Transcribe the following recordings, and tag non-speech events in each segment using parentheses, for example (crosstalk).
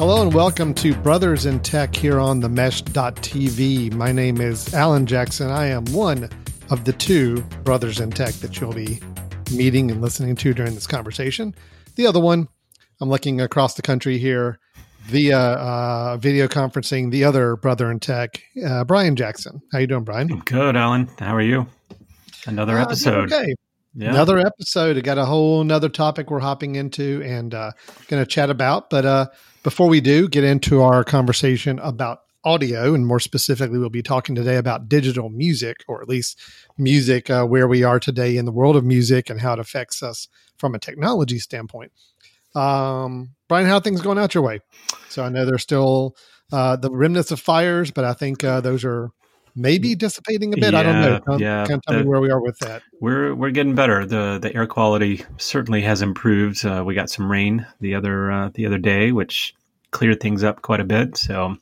Hello and welcome to Brothers in Tech here on the Mesh.tv. My name is Alan Jackson. I am one of the two brothers in tech that you'll be meeting and listening to during this conversation. The other one, I'm looking across the country here via uh, video conferencing. The other brother in tech, uh, Brian Jackson. How you doing, Brian? Good, Alan. How are you? Another uh, episode. Okay. Yeah. Another episode. I got a whole another topic we're hopping into and uh, going to chat about. But uh, before we do get into our conversation about audio, and more specifically, we'll be talking today about digital music, or at least music uh, where we are today in the world of music and how it affects us from a technology standpoint. Um, Brian, how things going out your way? So I know there's still uh, the remnants of fires, but I think uh, those are maybe dissipating a bit. Yeah, I don't know. Kind, yeah, of tell the, me where we are with that. We're we're getting better. the The air quality certainly has improved. Uh, we got some rain the other uh, the other day, which cleared things up quite a bit. So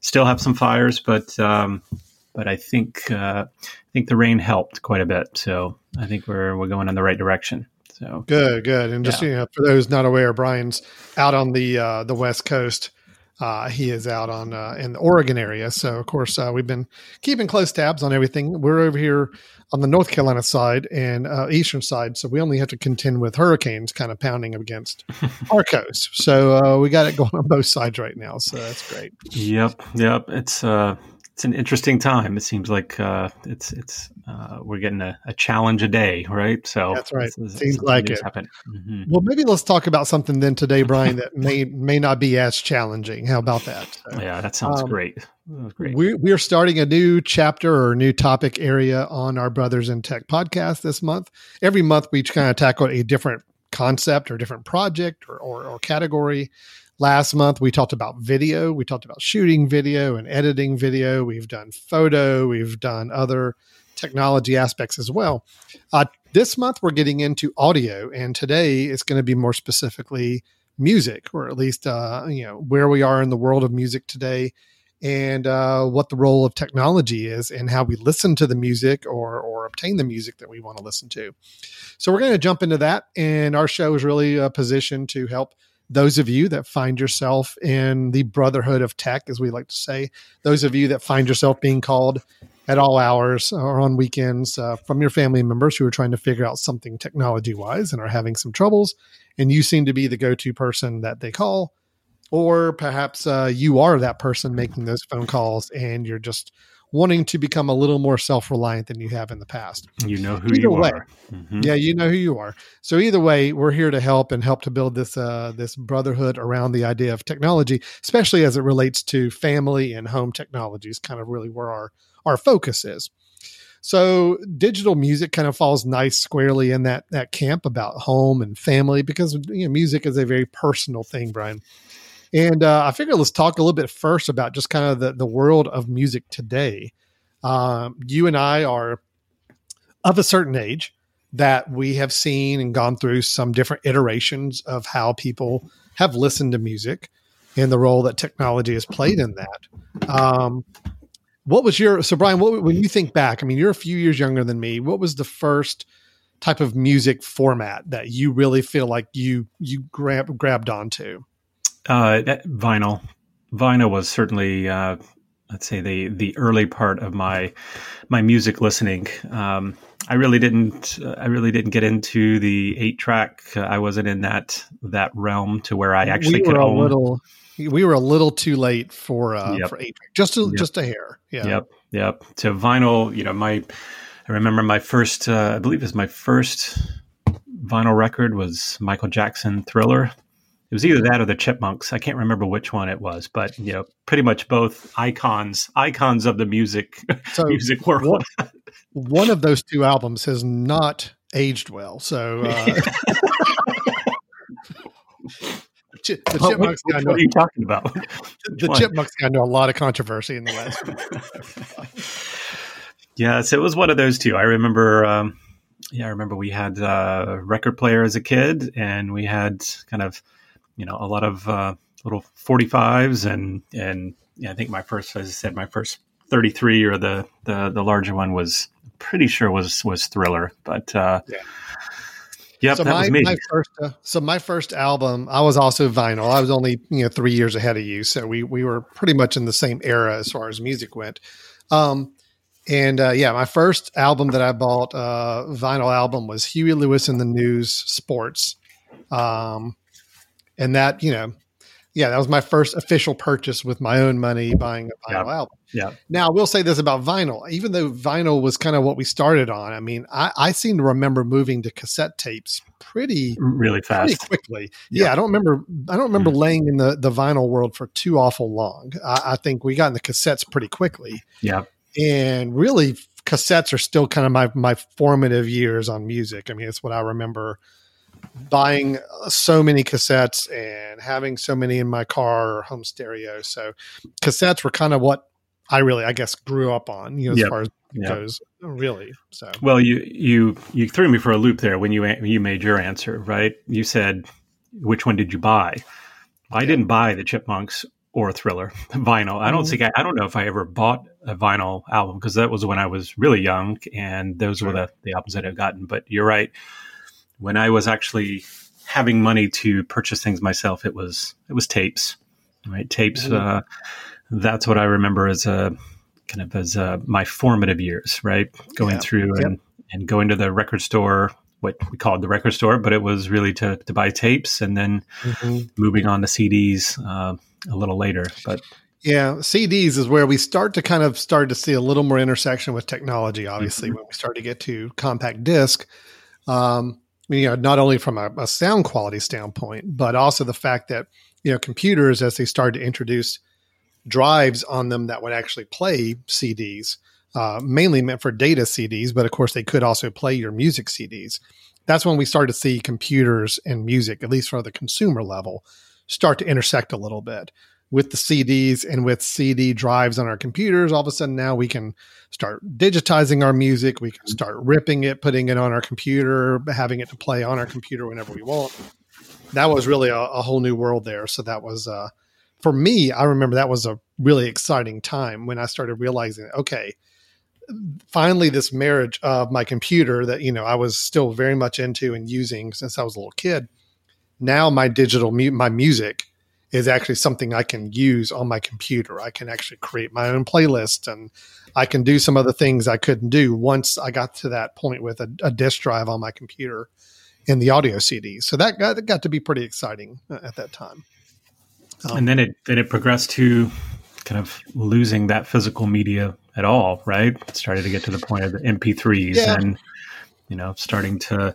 still have some fires, but um, but I think uh, I think the rain helped quite a bit. So I think we're we're going in the right direction. So good, good. And just yeah. you know, for those not aware, Brian's out on the uh, the west coast uh, he is out on uh, in the Oregon area. So of course uh, we've been keeping close tabs on everything. We're over here on the North Carolina side and uh, eastern side, so we only have to contend with hurricanes kind of pounding against (laughs) our coast. So uh, we got it going on both sides right now. So that's great. Yep, yep. It's uh, it's an interesting time. It seems like uh, it's it's uh, we're getting a, a, challenge a day, right? So that's right. Seems like it. Mm-hmm. Well, maybe let's talk about something then today, (laughs) Brian, that may may not be as challenging. How about that? So, yeah, that sounds um, great. great. We we are starting a new chapter or new topic area on our Brothers in Tech podcast this month. Every month, we kind of tackle a different concept or different project or, or, or category Last month, we talked about video. We talked about shooting video and editing video. We've done photo. We've done other technology aspects as well. Uh, this month, we're getting into audio, and today it's going to be more specifically music, or at least uh, you know where we are in the world of music today, and uh, what the role of technology is, and how we listen to the music or or obtain the music that we want to listen to. So we're going to jump into that, and our show is really uh, positioned to help those of you that find yourself in the brotherhood of tech, as we like to say, those of you that find yourself being called at all hours or on weekends uh, from your family members who are trying to figure out something technology wise and are having some troubles, and you seem to be the go to person that they call, or perhaps uh, you are that person making those phone calls and you're just wanting to become a little more self-reliant than you have in the past. You know who either you way, are. Mm-hmm. Yeah, you know who you are. So either way, we're here to help and help to build this uh, this brotherhood around the idea of technology, especially as it relates to family and home technologies. Kind of really where our our focus is. So digital music kind of falls nice squarely in that that camp about home and family because you know music is a very personal thing, Brian. And uh, I figured let's talk a little bit first about just kind of the, the world of music today. Um, you and I are of a certain age that we have seen and gone through some different iterations of how people have listened to music and the role that technology has played in that. Um, what was your so Brian? What when you think back? I mean, you're a few years younger than me. What was the first type of music format that you really feel like you you grab grabbed onto? Uh, vinyl. Vinyl was certainly, uh, let's say, the the early part of my my music listening. Um, I really didn't. Uh, I really didn't get into the eight track. Uh, I wasn't in that that realm to where I actually we could own. Little, we were a little too late for uh, yep. for eight track. Just a, yep. just a hair. Yeah. Yep. Yep. To vinyl, you know, my I remember my first. Uh, I believe it was my first vinyl record was Michael Jackson Thriller it was either that or the Chipmunks. I can't remember which one it was, but you know, pretty much both icons, icons of the music so (laughs) music world. One, one, of those two albums has not aged well. So, uh, (laughs) the What, chipmunks what, what into, are you talking about? (laughs) the one? chipmunks got into a lot of controversy in the West. Yes, it was one of those two. I remember. Um, yeah, I remember we had uh, a record player as a kid, and we had kind of, you know, a lot of uh, little forty fives, and and yeah, I think my first, as I said, my first thirty three or the the the larger one was pretty sure was was Thriller, but uh, Yeah. Yep, so that my, was me. my first uh, so my first album i was also vinyl i was only you know three years ahead of you so we we were pretty much in the same era as far as music went um and uh, yeah my first album that i bought uh vinyl album was huey lewis and the news sports um and that you know yeah that was my first official purchase with my own money buying a vinyl Yeah. album Yeah. now, I will say this about vinyl. Even though vinyl was kind of what we started on, I mean, I, I seem to remember moving to cassette tapes pretty really fast. pretty quickly. Yeah. Yeah. I don't remember. I don't remember Mhm. laying in the the vinyl world for too awful long. I, I think we got in the cassettes pretty quickly, Yeah, and really, cassettes are still kind of my my formative years on music. I mean, it's what I remember buying so many cassettes and having so many in my car or home stereo. So, cassettes were kind of what I really, I guess, grew up on. You know, as Yep. far as it yeah. goes, really. So, Well, you you you threw me for a loop there when you you made your answer, right? You said which one did you buy? I Yeah. didn't buy the Chipmunks or Thriller (laughs) vinyl. I don't Mhm. think I, I don't know if I ever bought a vinyl album because that was when I was really young, and those were the the albums that I've gotten. But you're right. When I was actually having money to purchase things myself, it was it was tapes, right? Tapes. Mhm. Uh, that's what I remember as a kind of as uh, my formative years, right? Going Yeah. through Yep. and, and going to the record store, what we called the record store, but it was really to, to buy tapes and then moving on to CDs uh, a little later. But Yeah, CDs is where we start to kind of start to see a little more intersection with technology. Obviously, Mhm. when we start to get to compact disc, um, you know, not only from a, a sound quality standpoint, but also the fact that you know computers, as they started to introduce drives on them that would actually play CDs, uh, mainly meant for data CDs, but of course they could also play your music CDs. That's when we started to see computers and music, at least for the consumer level, start to intersect a little bit with the CDs and with CD drives on our computers. All of a sudden, now we can start digitizing our music. We can start ripping it, putting it on our computer, having it to play on our computer whenever we want. That was really a, a whole new world there. So that was, uh, for me, I remember that was a really exciting time when I started realizing, okay, finally this marriage of my computer that you know I was still very much into and using since I was a little kid. Now my digital mu- my music is actually something I can use on my computer. I can actually create my own playlist and I can do some other things I couldn't do once I got to that point with a, a disk drive on my computer and the audio CD. So that got, that got to be pretty exciting uh, at that time. Um, and then it then it progressed to kind of losing that physical media at all, right? It started to get to the point of the MP3s Yeah. and you know starting to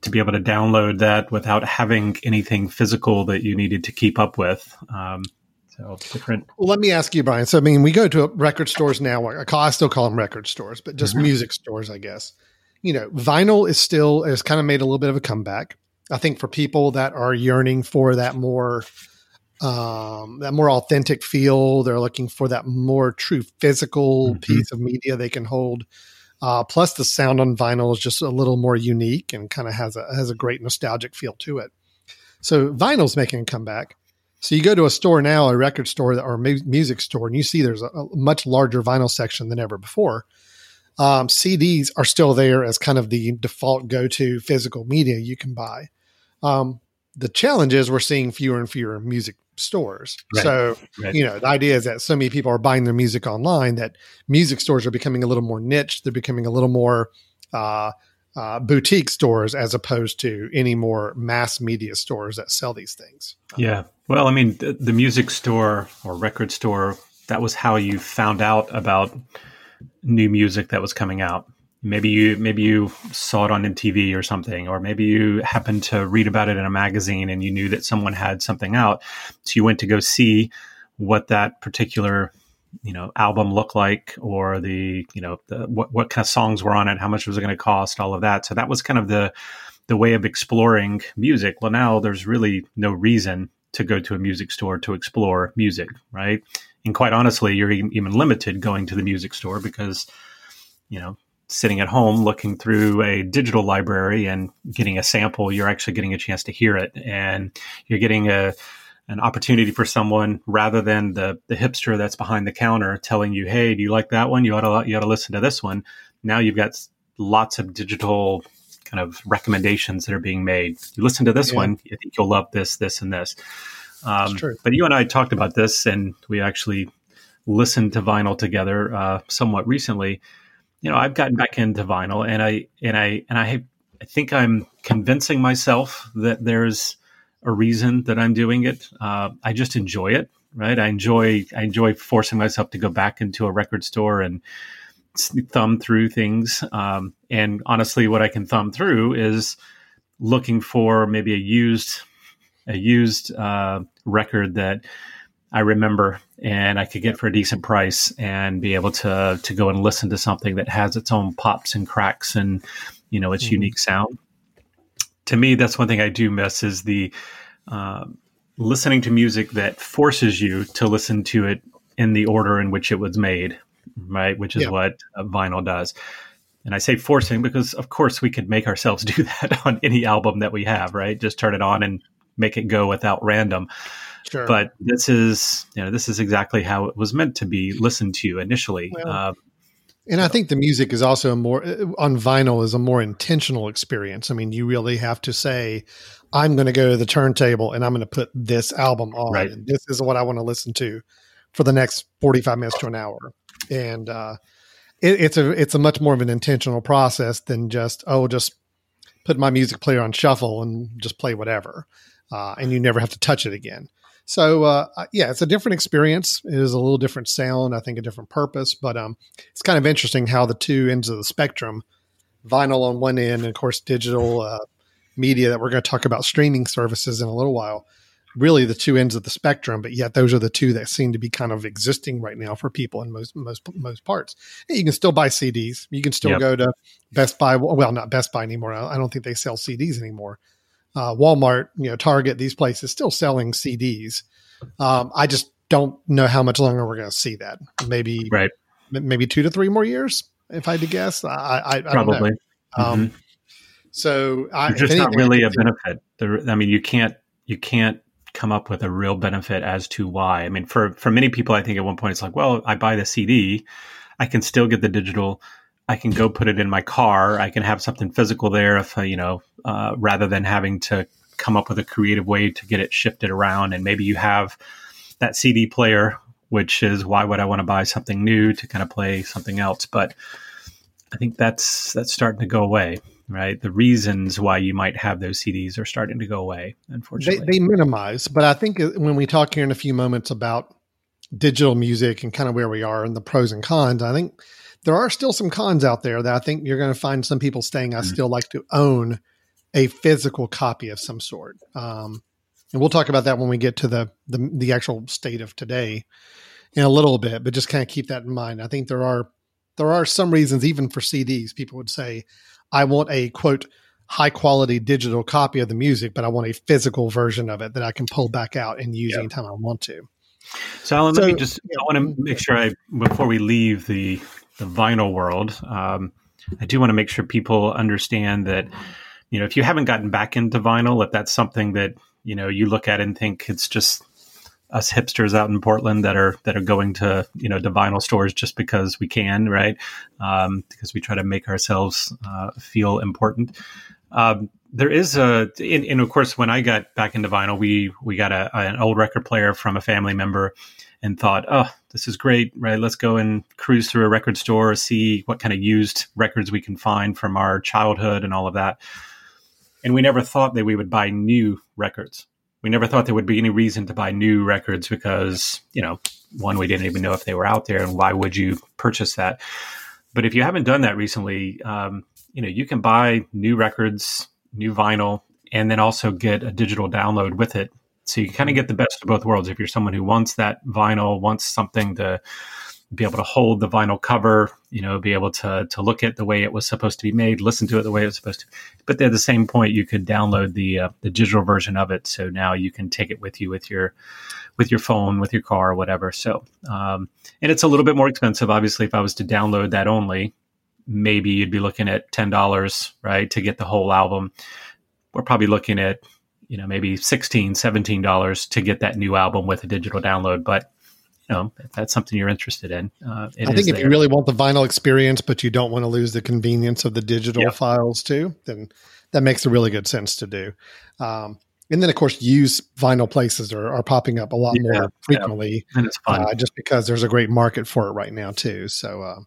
to be able to download that without having anything physical that you needed to keep up with. Um, so different. Well, let me ask you, Brian. So, I mean, we go to record stores now. I, call, I still call them record stores, but just Mhm. music stores, I guess. You know, vinyl is still has kind of made a little bit of a comeback. I think for people that are yearning for that more, um, that more authentic feel, they're looking for that more true physical Mhm. piece of media they can hold. Uh, plus, the sound on vinyl is just a little more unique and kind of has a has a great nostalgic feel to it. So, vinyl's making a comeback. So you go to a store now, a record store or mu- music store, and you see there's a, a much larger vinyl section than ever before. Um, CDs are still there as kind of the default go-to physical media you can buy. Um, the challenge is we're seeing fewer and fewer music stores. Right. So Right. you know the idea is that so many people are buying their music online that music stores are becoming a little more niche. They're becoming a little more uh, uh, boutique stores as opposed to any more mass media stores that sell these things. Yeah. Well, I mean, the, the music store or record store, that was how you found out about new music that was coming out. Maybe you maybe you saw it on MTV or something, or maybe you happened to read about it in a magazine and you knew that someone had something out. So you went to go see what that particular you know album looked like or the you know the, what what kind of songs were on it how much was it going to cost all of that so that was kind of the the way of exploring music well now there's really no reason to go to a music store to explore music, right? And quite honestly, you're even limited going to the music store because, you know, sitting at home looking through a digital library and getting a sample, you're actually getting a chance to hear it, and you're getting a an opportunity for someone rather than the the hipster that's behind the counter telling you, "Hey, do you like that one? You ought to you ought to listen to this one." Now you've got lots of digital kind of recommendations that are being made. You listen to this yeah. one, I think you'll love this, this, and this. Um, but you and I talked about this, and we actually listened to vinyl together uh, somewhat recently. You know, I've gotten back into vinyl, and I and I and I, I think I'm convincing myself that there's a reason that I'm doing it. Uh, I just enjoy it, right? I enjoy I enjoy forcing myself to go back into a record store and thumb through things. Um, and honestly, what I can thumb through is looking for maybe a used a used uh, record that I remember and I could get for a decent price and be able to to go and listen to something that has its own pops and cracks and you know its mm-hmm. unique sound. To me, that's one thing I do miss is the uh, listening to music that forces you to listen to it in the order in which it was made, right? Which is yeah. what vinyl does. And I say forcing because, of course, we could make ourselves (laughs) do that on any album that we have, right? Just turn it on and make it go without random. Sure. But this is, you know, this is exactly how it was meant to be listened to initially. Well, uh, and I think the music is also a more uh, on vinyl is a more intentional experience. I mean, you really have to say, "I'm going to go to the turntable and I'm going to put this album on. Right. And this is what I want to listen to for the next 45 minutes to an hour." And uh, it, it's a it's a much more of an intentional process than just oh just put my music player on shuffle and just play whatever, uh, and you never have to touch it again. So uh, yeah, it's a different experience. It is a little different sound, I think, a different purpose. But um, it's kind of interesting how the two ends of the spectrum, vinyl on one end, and of course digital uh, media that we're going to talk about streaming services in a little while, really the two ends of the spectrum, but yet those are the two that seem to be kind of existing right now for people in most most most parts. You can still buy CDs. You can still yep. go to Best Buy. Well, not Best Buy anymore. I don't think they sell CDs anymore. Uh, Walmart, you know, Target, these places still selling CDs. Um, I just don't know how much longer we're going to see that. Maybe right. Maybe two to three more years, if I had to guess. I, I, I probably. Um, mm-hmm. Um, so I, just anything, not really a benefit. There, I mean, you can't you can't come up with a real benefit as to why. I mean, for for many people, I think at one point it's like, well, I buy the CD, I can still get the digital. I can go put it in my car. I can have something physical there, if uh, you know, uh, rather than having to come up with a creative way to get it shifted around. And maybe you have that CD player, which is why would I want to buy something new to kind of play something else? But I think that's that's starting to go away right? The reasons why you might have those CDs are starting to go away, unfortunately. They, they minimize, but I think when we talk here in a few moments about digital music and kind of where we are and the pros and cons, I think there are still some cons out there that I think you're going to find some people saying I mm-hmm. still like to own a physical copy of some sort. Um, and we'll talk about that when we get to the, the the actual state of today in a little bit, but just kind of keep that in mind. I think there are there are some reasons even for CDs people would say I want a quote high quality digital copy of the music, but I want a physical version of it that I can pull back out and use yep. anytime I want to. So, Alan, so, let me just, yeah. I want to make sure I, before we leave the, the vinyl world, um, I do want to make sure people understand that, you know, if you haven't gotten back into vinyl, if that's something that, you know, you look at and think it's just us hipsters out in Portland that are that are going to you know to vinyl stores just because we can, right? Um, because we try to make ourselves uh, feel important. Um, there is a, and, and, of course, when I got back into vinyl, we we got a, an old record player from a family member, and thought, oh, this is great, right? Let's go and cruise through a record store, see what kind of used records we can find from our childhood and all of that. And we never thought that we would buy new records we never thought there would be any reason to buy new records because, you know, one, we didn't even know if they were out there and why would you purchase that? But if you haven't done that recently, um, you know, you can buy new records, new vinyl, and then also get a digital download with it. So you kind of get the best of both worlds. If you're someone who wants that vinyl, wants something to be able to hold the vinyl cover, you know, be able to to look at the way it was supposed to be made, listen to it the way it was supposed to. But at the same point, you could download the uh, the digital version of it, so now you can take it with you with your with your phone, with your car, whatever. So, um, and it's a little bit more expensive, obviously. If I was to download that only, maybe you'd be looking at ten dollars, right, to get the whole album. We're probably looking at you know maybe 16 17 dollars to get that new album with a digital download but you know if that's something you're interested in uh, i think if there. you really want the vinyl experience but you don't want to lose the convenience of the digital yep. files too then that makes a really good sense to do um, and then of course used vinyl places are, are popping up a lot yeah, more frequently yeah. and it's fun. Uh, just because there's a great market for it right now too so uh,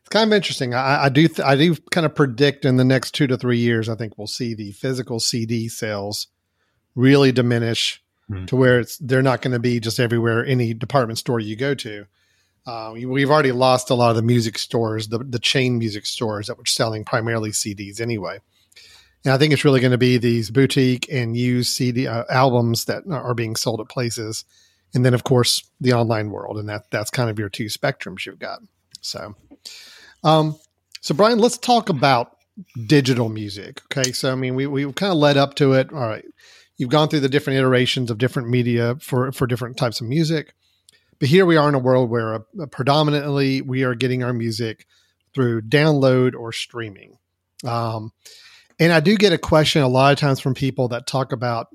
it's kind of interesting I, I do th- i do kind of predict in the next two to three years i think we'll see the physical cd sales really diminish mm-hmm. to where it's they're not going to be just everywhere any department store you go to. Uh, we've already lost a lot of the music stores, the, the chain music stores that were selling primarily CDs anyway. And I think it's really going to be these boutique and used CD uh, albums that are being sold at places, and then of course the online world, and that that's kind of your two spectrums you've got. So, um, so Brian, let's talk about digital music. Okay, so I mean we we kind of led up to it. All right, you've gone through the different iterations of different media for for different types of music. But here we are in a world where uh, predominantly we are getting our music through download or streaming. Um, and i do get a question a lot of times from people that talk about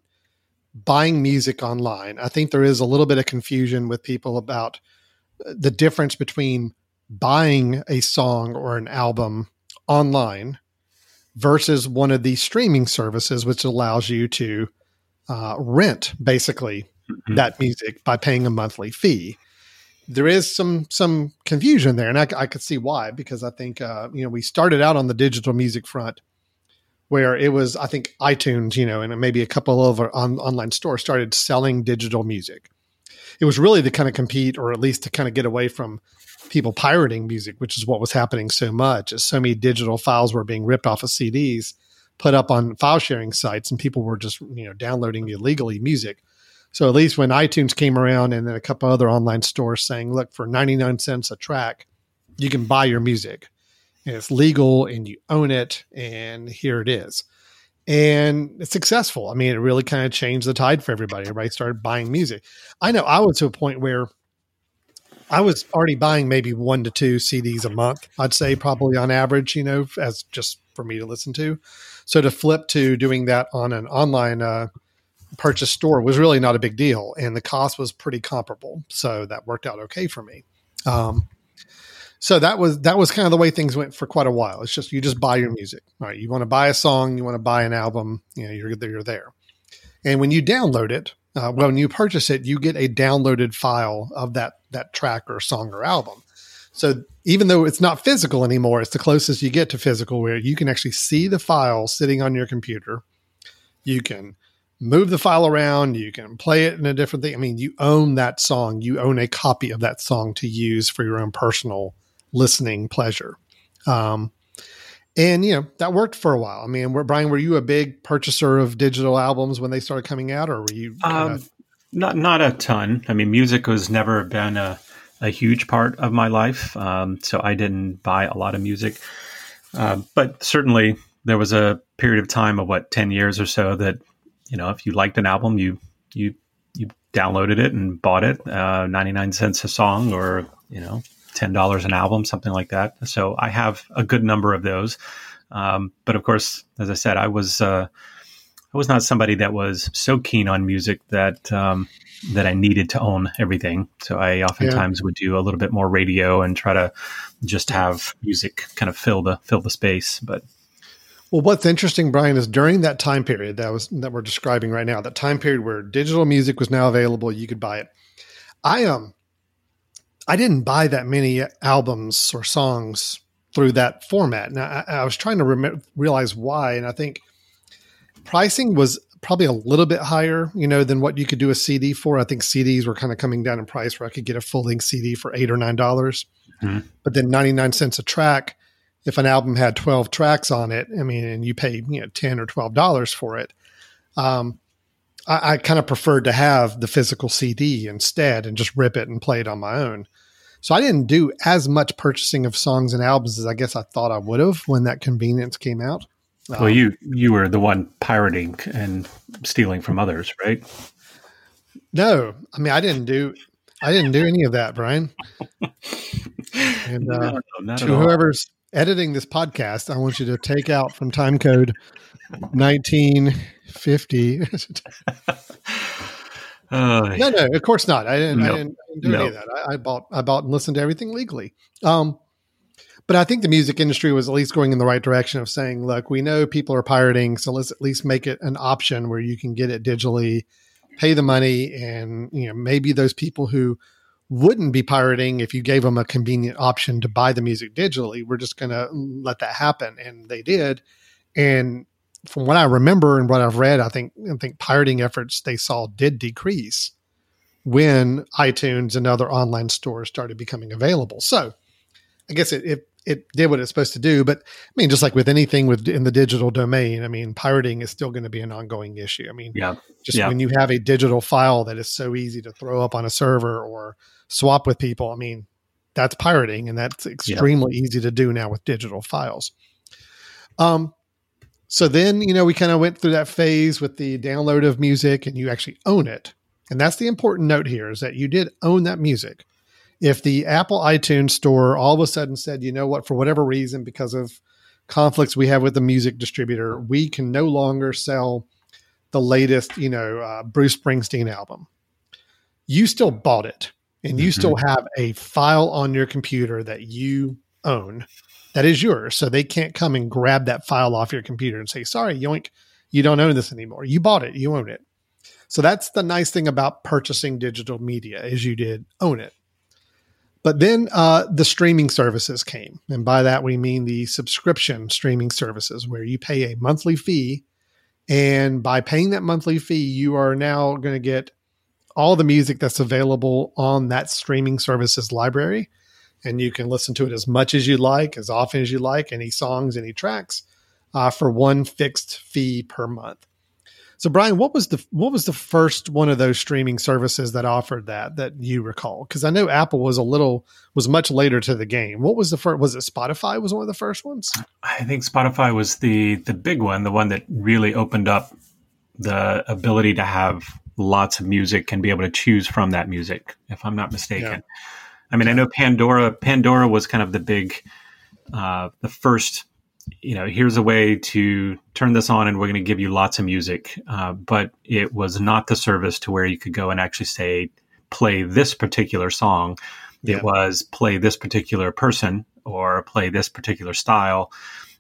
buying music online. I think there is a little bit of confusion with people about uh, the difference between buying a song or an album online versus one of these streaming services which allows you to uh, rent basically mm-hmm. that music by paying a monthly fee. There is some some confusion there, and I, I could see why because I think uh, you know we started out on the digital music front where it was I think iTunes, you know, and maybe a couple of on, online stores started selling digital music. It was really to kind of compete, or at least to kind of get away from people pirating music, which is what was happening so much, as so many digital files were being ripped off of CDs put up on file sharing sites and people were just you know downloading illegally music. So at least when itunes came around and then a couple other online stores saying look for 99 cents a track you can buy your music. And it's legal and you own it and here it is. And it's successful. I mean it really kind of changed the tide for everybody. Everybody started buying music. I know i was to a point where I was already buying maybe one to two CDs a month. I'd say probably on average, you know, as just for me to listen to. So to flip to doing that on an online uh, purchase store was really not a big deal, and the cost was pretty comparable. So that worked out okay for me. Um, so that was that was kind of the way things went for quite a while. It's just you just buy your music. Right, you want to buy a song, you want to buy an album, you know, you're you're there. And when you download it, uh, when you purchase it, you get a downloaded file of that that track or song or album. So even though it's not physical anymore, it's the closest you get to physical where you can actually see the file sitting on your computer. You can move the file around, you can play it in a different thing. I mean, you own that song, you own a copy of that song to use for your own personal listening pleasure. Um, and you know that worked for a while. I mean, were, Brian, were you a big purchaser of digital albums when they started coming out, or were you? Um, not not a ton. I mean, music has never been a a huge part of my life. Um, so I didn't buy a lot of music. Uh, but certainly there was a period of time of what, 10 years or so that, you know, if you liked an album, you, you, you downloaded it and bought it, uh, 99 cents a song or, you know, $10 an album, something like that. So I have a good number of those. Um, but of course, as I said, I was, uh, I was not somebody that was so keen on music that, um, that I needed to own everything. So I oftentimes yeah. would do a little bit more radio and try to just have music kind of fill the fill the space. But well, what's interesting, Brian, is during that time period that was that we're describing right now, that time period where digital music was now available, you could buy it. I um I didn't buy that many albums or songs through that format. And I, I was trying to rem- realize why, and I think pricing was probably a little bit higher, you know, than what you could do a CD for. I think CDs were kind of coming down in price where I could get a full length CD for eight or nine dollars. Mm-hmm. But then 99 cents a track, if an album had 12 tracks on it, I mean, and you pay, you know, 10 or $12 for it. Um, I, I kind of preferred to have the physical CD instead and just rip it and play it on my own. So I didn't do as much purchasing of songs and albums as I guess I thought I would have when that convenience came out. Well, um, you you were the one pirating and stealing from others, right? No, I mean I didn't do I didn't do any of that, Brian. (laughs) And uh, no, to whoever's editing this podcast, I want you to take out from time code 1950. Uh, (laughs) no, no, of course not. I didn't, I didn't, I didn't do any of that. I, I, bought, I bought and listened to everything legally. Um, but I think the music industry was at least going in the right direction of saying, look, we know people are pirating, so let's at least make it an option where you can get it digitally, pay the money, and you know maybe those people who wouldn't be pirating if you gave them a convenient option to buy the music digitally, we're just going to let that happen, and they did. And from what I remember and what I've read, I think I think pirating efforts they saw did decrease when iTunes and other online stores started becoming available. So I guess it, it it did what it's supposed to do. But I mean, just like with anything with in the digital domain, I mean, pirating is still going to be an ongoing issue. I mean, yeah. just yeah. when you have a digital file that is so easy to throw up on a server or swap with people, I mean, that's pirating, and that's extremely yeah. easy to do now with digital files. Um, so then, you know, we kind of went through that phase with the download of music and you actually own it. And that's the important note here is that you did own that music. If the Apple iTunes store all of a sudden said, you know what, for whatever reason, because of conflicts we have with the music distributor, we can no longer sell the latest, you know, uh, Bruce Springsteen album. You still bought it and you mm-hmm. still have a file on your computer that you own that is yours. So they can't come and grab that file off your computer and say, sorry, yoink, you don't own this anymore. You bought it, you own it. So that's the nice thing about purchasing digital media is you did own it. But then uh, the streaming services came. And by that, we mean the subscription streaming services where you pay a monthly fee. And by paying that monthly fee, you are now going to get all the music that's available on that streaming services library and you can listen to it as much as you like, as often as you like, any songs, any tracks, uh, for one fixed fee per month. So, Brian, what was the what was the first one of those streaming services that offered that that you recall? Because I know Apple was a little was much later to the game. What was the first? Was it Spotify? Was one of the first ones? I think Spotify was the the big one, the one that really opened up the ability to have lots of music and be able to choose from that music. If I'm not mistaken. Yeah. I mean, I know Pandora. Pandora was kind of the big, uh, the first. You know, here's a way to turn this on, and we're going to give you lots of music. Uh, but it was not the service to where you could go and actually say, play this particular song. Yeah. It was play this particular person or play this particular style.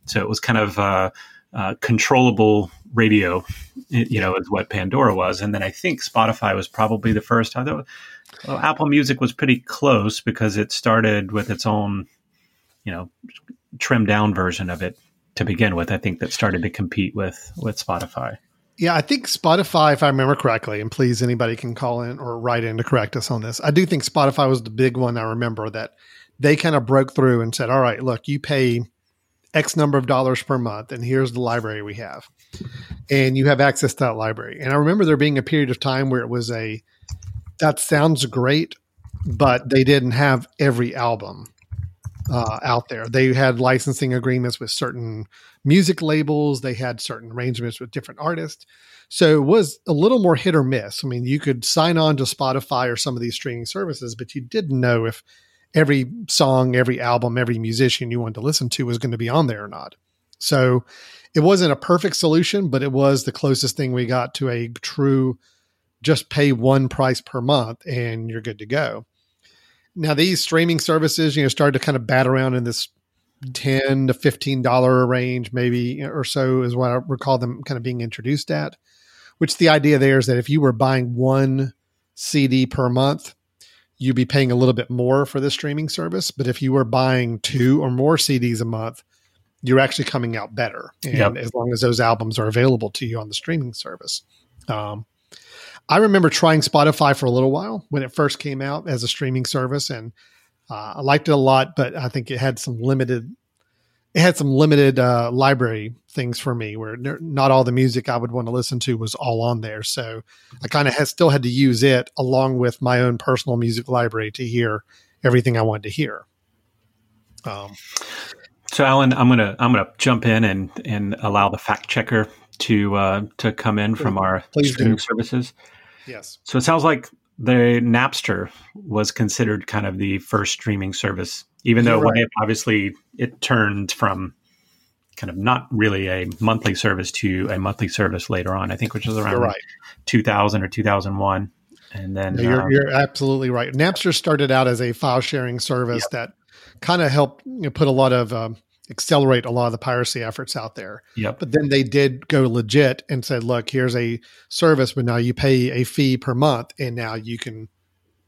So it was kind of uh, uh, controllable radio, you know, is what Pandora was. And then I think Spotify was probably the first. Although well, Apple Music was pretty close because it started with its own, you know, trimmed down version of it to begin with. I think that started to compete with with Spotify. Yeah, I think Spotify, if I remember correctly, and please anybody can call in or write in to correct us on this. I do think Spotify was the big one I remember that they kind of broke through and said, All right, look, you pay X number of dollars per month, and here's the library we have. And you have access to that library. And I remember there being a period of time where it was a that sounds great, but they didn't have every album uh, out there. They had licensing agreements with certain music labels. They had certain arrangements with different artists. So it was a little more hit or miss. I mean, you could sign on to Spotify or some of these streaming services, but you didn't know if every song, every album, every musician you wanted to listen to was going to be on there or not. So it wasn't a perfect solution, but it was the closest thing we got to a true just pay one price per month and you're good to go. Now these streaming services, you know, started to kind of bat around in this ten to fifteen dollar range, maybe or so, is what I recall them kind of being introduced at. Which the idea there is that if you were buying one CD per month, you'd be paying a little bit more for the streaming service. But if you were buying two or more CDs a month, you're actually coming out better. And yep. as long as those albums are available to you on the streaming service. Um, I remember trying Spotify for a little while when it first came out as a streaming service, and uh, I liked it a lot. But I think it had some limited, it had some limited uh, library things for me, where not all the music I would want to listen to was all on there. So I kind of still had to use it along with my own personal music library to hear everything I wanted to hear. Um, so, Alan, I'm gonna I'm gonna jump in and and allow the fact checker to uh, to come in from our Please streaming do. services. Yes. So it sounds like the Napster was considered kind of the first streaming service, even though You're right. it obviously it turned from kind of not really a monthly service to a monthly service later on. I think which was around right. 2000 or 2001, and then No, you're, uh, you're absolutely right. Napster started out as a file sharing service that kind of helped you know, put a lot of um, accelerate a lot of the piracy efforts out there. yep, But then they did go legit and said, "Look, here's a service, but now you pay a fee per month, and now you can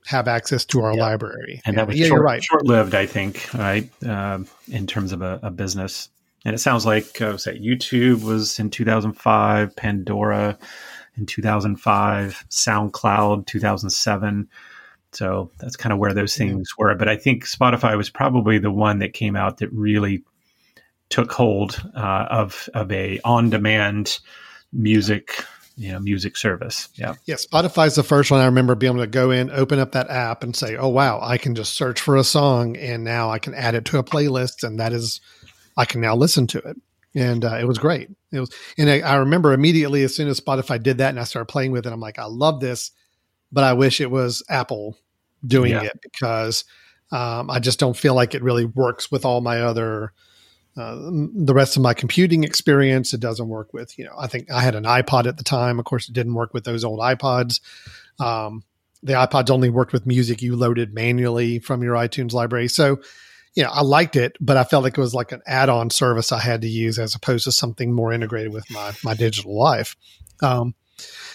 have access to our Yeah. library." and that was yeah, short, you're right. short-lived, I think, right, um, in terms of a, a business. And it sounds like uh, that YouTube was in 2005, Pandora in 2005, SoundCloud 2007. So that's kind of where those things were. But I think Spotify was probably the one that came out that really took hold uh, of of a on demand music you know music service. Yeah, Yeah, Spotify's the first one I remember being able to go in, open up that app, and say, "Oh wow, I can just search for a song, and now I can add it to a playlist, and that is, I can now listen to it." And uh, it was great. It was, and I, I remember immediately as soon as Spotify did that, and I started playing with it, I'm like, "I love this," but I wish it was Apple doing Yeah. it because um, I just don't feel like it really works with all my other. Uh, the rest of my computing experience, it doesn't work with, you know, I think I had an iPod at the time. Of course, it didn't work with those old iPods. Um, the iPods only worked with music you loaded manually from your iTunes library. So, you know, I liked it, but I felt like it was like an add-on service I had to use as opposed to something more integrated with my my digital life. Um,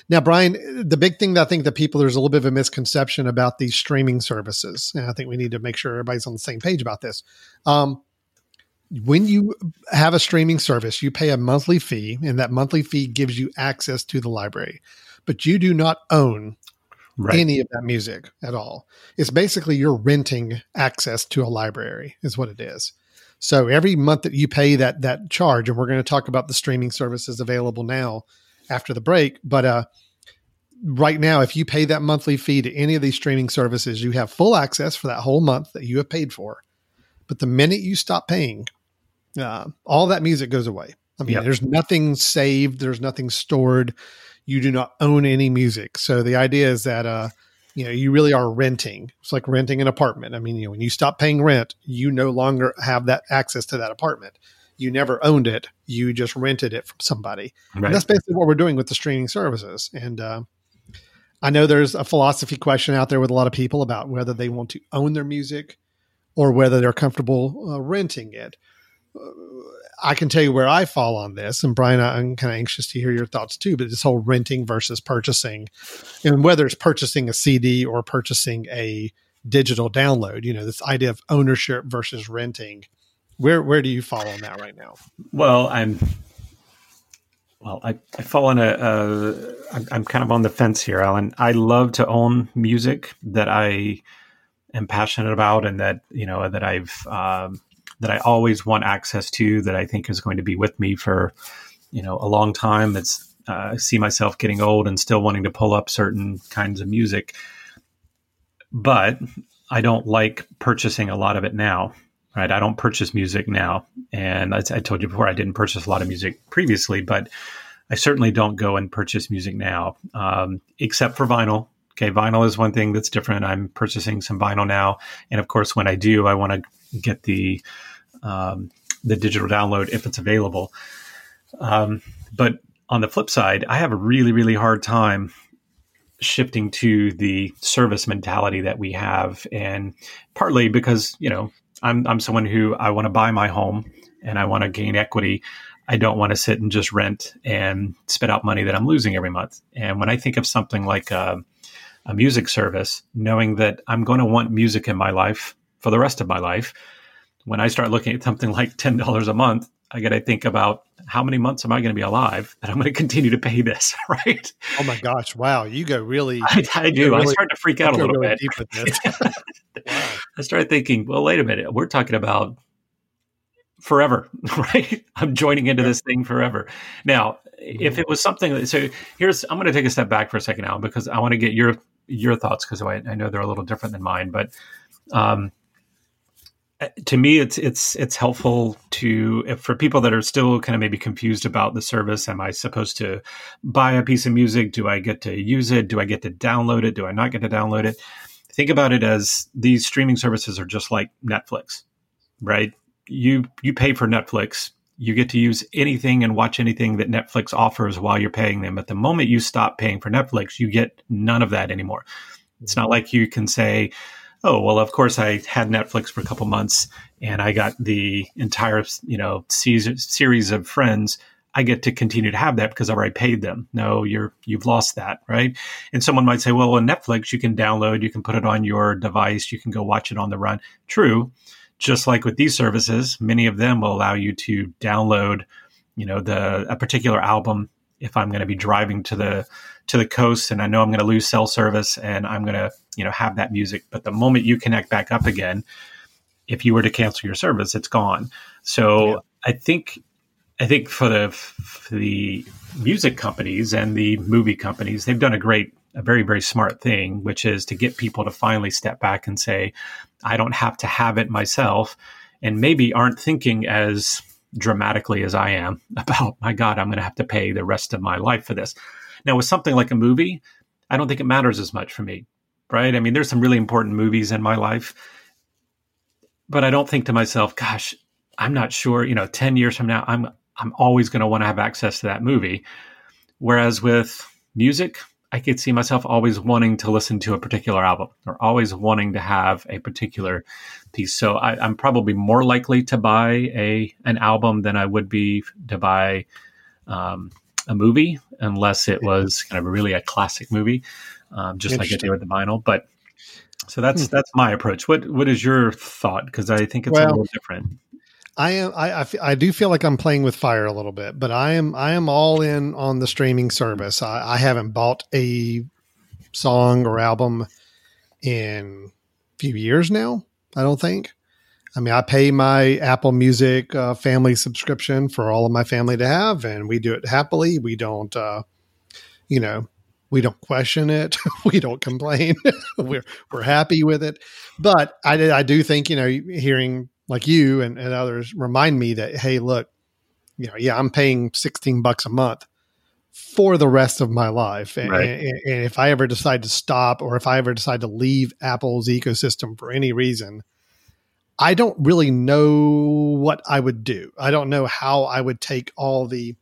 now, Brian, the big thing that I think that people there's a little bit of a misconception about these streaming services, and I think we need to make sure everybody's on the same page about this. Um, when you have a streaming service, you pay a monthly fee, and that monthly fee gives you access to the library, but you do not own right. any of that music at all. It's basically you're renting access to a library, is what it is. So every month that you pay that that charge, and we're going to talk about the streaming services available now after the break, but uh, right now, if you pay that monthly fee to any of these streaming services, you have full access for that whole month that you have paid for. But the minute you stop paying, uh, all that music goes away. I mean, Yep. there's nothing saved, there's nothing stored. You do not own any music. So the idea is that uh, you know, you really are renting. It's like renting an apartment. I mean, you know, when you stop paying rent, you no longer have that access to that apartment. You never owned it. You just rented it from somebody. right. And that's basically what we're doing with the streaming services. And uh, I know there's a philosophy question out there with a lot of people about whether they want to own their music or whether they're comfortable uh, renting it. I can tell you where I fall on this, and Brian, I'm kind of anxious to hear your thoughts too. But this whole renting versus purchasing, and whether it's purchasing a CD or purchasing a digital download, you know, this idea of ownership versus renting. Where where do you fall on that right now? Well, I'm. Well, I, I fall in a. I'm, I'm kind of on the fence here, Alan. I love to own music that I am passionate about, and that you know that I've um, that I always want access to. That I think is going to be with me for you know a long time. That's uh, I see myself getting old and still wanting to pull up certain kinds of music, but I don't like purchasing a lot of it now right? I don't purchase music now. And I, I told you before, I didn't purchase a lot of music previously, but I certainly don't go and purchase music now, um, except for vinyl. Okay, vinyl is one thing that's different. I'm purchasing some vinyl now, and of course, when I do, I want to get the um, the digital download if it's available. Um, but on the flip side, I have a really, really hard time shifting to the service mentality that we have, and partly because you know I'm I'm someone who I want to buy my home and I want to gain equity. I don't want to sit and just rent and spit out money that I'm losing every month. And when I think of something like a, a music service, knowing that I'm going to want music in my life for the rest of my life, when I start looking at something like ten dollars a month, I got to think about how many months am I going to be alive that I'm going to continue to pay this, (laughs) right? Oh my gosh! Wow, you go really. I, I do. I really- start to freak out a little really bit. (laughs) wow. I started thinking, well, wait a minute. We're talking about forever, (laughs) right? I'm joining into this thing forever. Now, if it was something that, so here's, I'm going to take a step back for a second now because I want to get your, your thoughts because I, I know they're a little different than mine. But Um, Uh, to me, it's it's it's helpful to if, for people that are still kind of maybe confused about the service. Am I supposed to buy a piece of music? Do I get to use it? Do I get to download it? Do I not get to download it? Think about it as these streaming services are just like Netflix, right? You you pay for Netflix, you get to use anything and watch anything that Netflix offers while you're paying them. At the moment you stop paying for Netflix, you get none of that anymore. It's not mm-hmm. like you can say, oh well of course i had netflix for a couple months and i got the entire you know series of friends. I get to continue to have that because i've already paid them. No you're you've lost that right? And someone might say well on netflix you can download you can put it on your device you can go watch it on the run. True just like with these services many of them will allow you to download you know the a particular album if i'm going to be driving to the to the coast and I know I'm going to lose cell service and I'm going to, you know, have that music. But the moment you connect back up again, if you were to cancel your service, it's gone. So yeah. I think, I think for the, for the music companies and the movie companies, they've done a great, a very, very smart thing, which is to get people to finally step back and say, I don't have to have it myself. And maybe aren't thinking as dramatically as I am (laughs) about, my God, I'm going to have to pay the rest of my life for this. Now, with something like a movie, I don't think it matters as much for me, right? I mean, there's some really important movies in my life, but I don't think to myself, gosh, I'm not sure, you know, 10 years from now, I'm, I'm always going to want to have access to that movie. Whereas with music, I could see myself always wanting to listen to a particular album or always wanting to have a particular piece. So I, am probably more likely to buy a an album than I would be to buy um, a movie unless it was kind of really a classic movie, um, just like I did with the vinyl. But so that's hmm. that's my approach. What what is your thought? Because I think it's well, a little different. I am I, I, I do feel like I'm playing with fire a little bit, but I am I am all in on the streaming service. I, I haven't bought a song or album in a few years now. I don't think. I mean, I pay my Apple Music uh, family subscription for all of my family to have, and we do it happily. We don't, uh, you know, we don't question it. (laughs) we don't complain. (laughs) we're we're happy with it. But I I do think you know, hearing like you and, and others remind me that hey, look, you know, yeah, I'm paying sixteen bucks a month for the rest of my life. And, right. and, and, if I ever decide to stop or if I ever decide to leave Apple's ecosystem for any reason, I don't really know what I would do. I don't know how I would take all the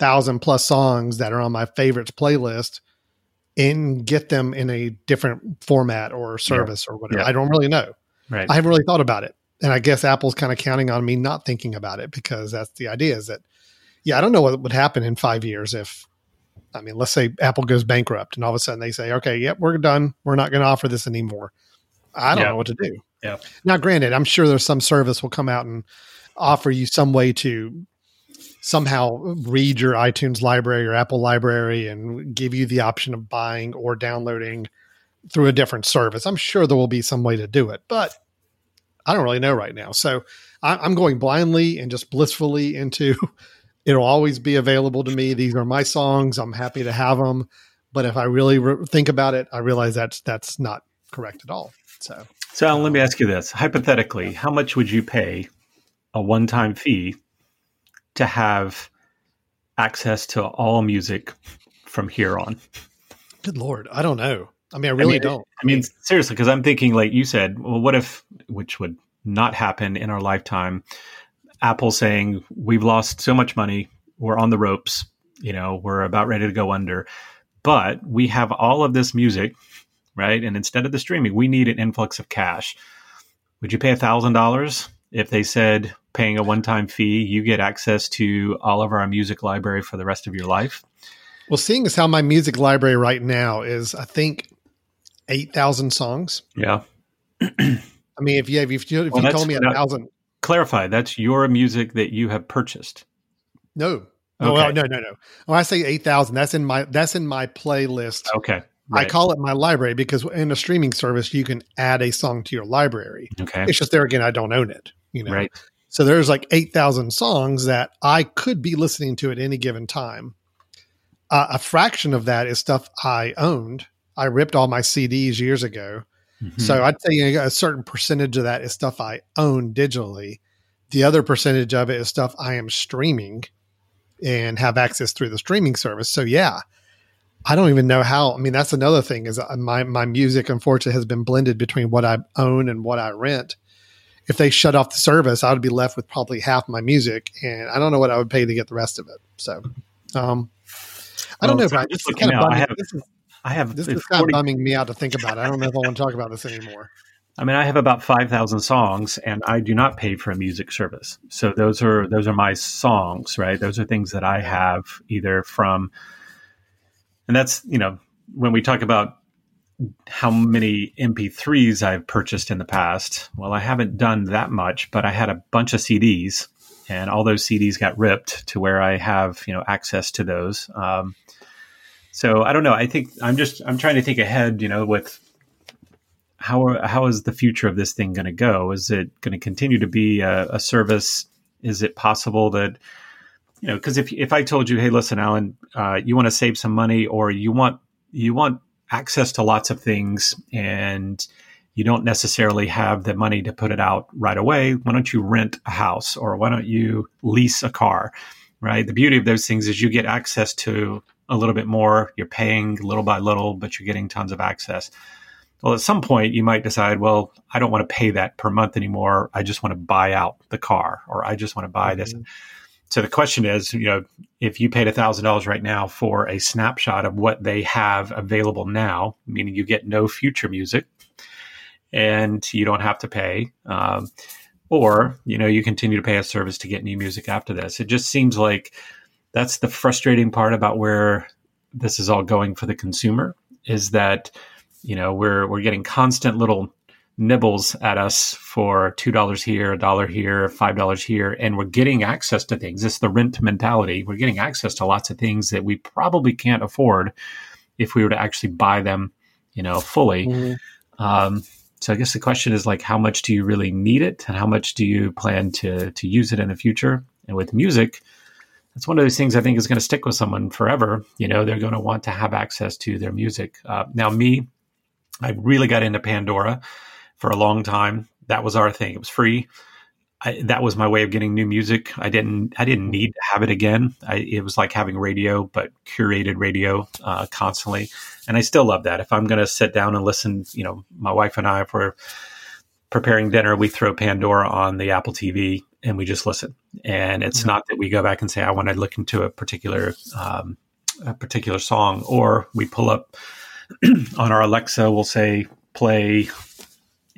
thousand plus songs that are on my favorites playlist and get them in a different format or service yeah. or whatever. Yeah. I don't really know. Right. I haven't really thought about it. And I guess Apple's kind of counting on me not thinking about it because that's the idea is that, yeah, I don't know what would happen in five years if, I mean, let's say Apple goes bankrupt and all of a sudden they say, okay, yep, we're done. We're not going to offer this anymore. I don't yeah. know what to do. Yeah. Now, granted, I'm sure there's some service will come out and offer you some way to somehow read your iTunes library or Apple library and give you the option of buying or downloading through a different service. I'm sure there will be some way to do it, but I don't really know right now. So I'm going blindly and just blissfully into (laughs) it'll always be available to me. These are my songs. I'm happy to have them. But if I really re- think about it, I realize that's that's not correct at all. So so Alan, let me ask you this: hypothetically, how much would you pay a one-time fee to have access to all music from here on? Good lord, I don't know. I mean, I really I mean, don't. I mean, seriously, because I'm thinking, like you said, well, what if, which would not happen in our lifetime, Apple saying we've lost so much money, we're on the ropes, you know, we're about ready to go under, but we have all of this music right? And instead of the streaming, we need an influx of cash. Would you pay $1,000 if they said paying a one time fee, you get access to all of our music library for the rest of your life? Well, seeing as how my music library right now is, I think, 8,000 songs. Yeah. I mean, if you, if you, if well, you told me a thousand. Clarify, that's your music that you have purchased. No. No, okay. no, no, no. When I say eight thousand, that's in my that's in my playlist. Okay. Right. I call it my library because in a streaming service you can add a song to your library. Okay. It's just there again I don't own it, you know. Right. So there's like 8,000 songs that I could be listening to at any given time. Uh, a fraction of that is stuff I owned. I ripped all my CDs years ago Mm-hmm. So I'd say a certain percentage of that is stuff I own digitally. The other percentage of it is stuff I am streaming and have access through the streaming service. So yeah, I don't even know how. I mean, that's another thing is uh, my my music unfortunately has been blended between what I own and what I rent. If they shut off the service, I would be left with probably half my music, and I don't know what I would pay to get the rest of it. So, um, I don't know, Brian. This is kind of I have, this is, I have this is 40, kind of bumming me out to think about. It. I don't know if I want to talk about this anymore. I mean, I have about five thousand songs, and I do not pay for a music service. So those are those are my songs, right? Those are things that I have either from and that's you know when we talk about how many MP3s I've purchased in the past. Well, I haven't done that much, but I had a bunch of CDs, and all those CDs got ripped to where I have you know access to those. Um, so I don't know. I think I'm just I'm trying to think ahead. You know, with how how is the future of this thing going to go? Is it going to continue to be a, a service? Is it possible that you know, because if if I told you, hey, listen, Alan, uh, you want to save some money, or you want you want access to lots of things, and you don't necessarily have the money to put it out right away. Why don't you rent a house, or why don't you lease a car? Right. The beauty of those things is you get access to a little bit more. You're paying little by little, but you're getting tons of access. Well, at some point, you might decide, well, I don't want to pay that per month anymore. I just want to buy out the car, or I just want to buy mm-hmm. this. So the question is, you know, if you paid thousand dollars right now for a snapshot of what they have available now, meaning you get no future music, and you don't have to pay, um, or you know, you continue to pay a service to get new music after this. It just seems like that's the frustrating part about where this is all going for the consumer is that you know we're we're getting constant little nibbles at us for two dollars here, a dollar here, five dollars here, and we're getting access to things. It's the rent mentality. We're getting access to lots of things that we probably can't afford if we were to actually buy them, you know, fully. Mm-hmm. Um, so I guess the question is like, how much do you really need it, and how much do you plan to to use it in the future? And with music, that's one of those things I think is going to stick with someone forever. You know, they're going to want to have access to their music. Uh, now, me, I really got into Pandora for a long time. That was our thing. It was free. I, that was my way of getting new music. I didn't I didn't need to have it again. I, it was like having radio, but curated radio uh, constantly, and I still love that. If I'm going to sit down and listen, you know, my wife and I, if we're preparing dinner, we throw Pandora on the Apple TV and we just listen. And it's mm-hmm. not that we go back and say I want to look into a particular um, a particular song, or we pull up (clears throat) on our Alexa. We'll say play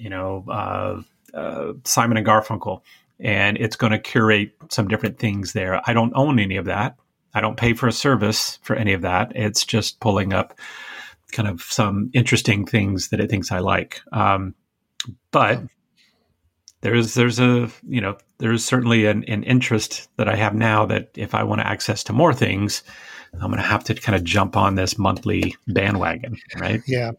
you know, uh, uh, Simon and Garfunkel, and it's going to curate some different things there. I don't own any of that. I don't pay for a service for any of that. It's just pulling up kind of some interesting things that it thinks I like. Um, but there's there's a you know there's certainly an, an interest that I have now that if I want to access to more things, I'm going to have to kind of jump on this monthly bandwagon, right? Yeah.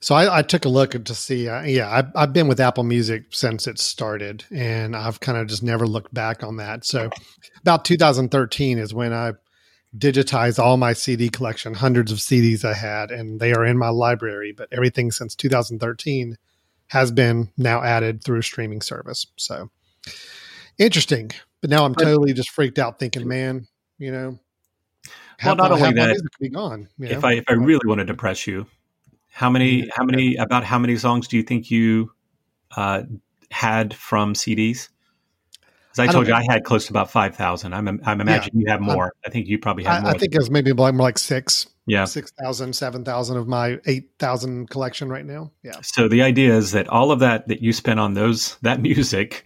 So I, I, took a look to see. Uh, yeah, I've, I've, been with Apple Music since it started, and I've kind of just never looked back on that. So about 2013 is when I digitized all my CD collection, hundreds of CDs I had, and they are in my library. But everything since 2013 has been now added through a streaming service. So interesting. But now I'm totally just freaked out, thinking, man, you know. Well, not only that, be gone. You know? If I if I really want to depress you, how many? How many? About how many songs do you think you uh, had from CDs? As I, I told you know. I had close to about five thousand. I'm I'm imagining yeah, you have more. I'm, i think you probably have more. I think it was maybe like more like six. Yeah, 6,000, 7,000 of my 8,000 collection right now. Yeah. So the idea is that all of that that you spent on those that (laughs) music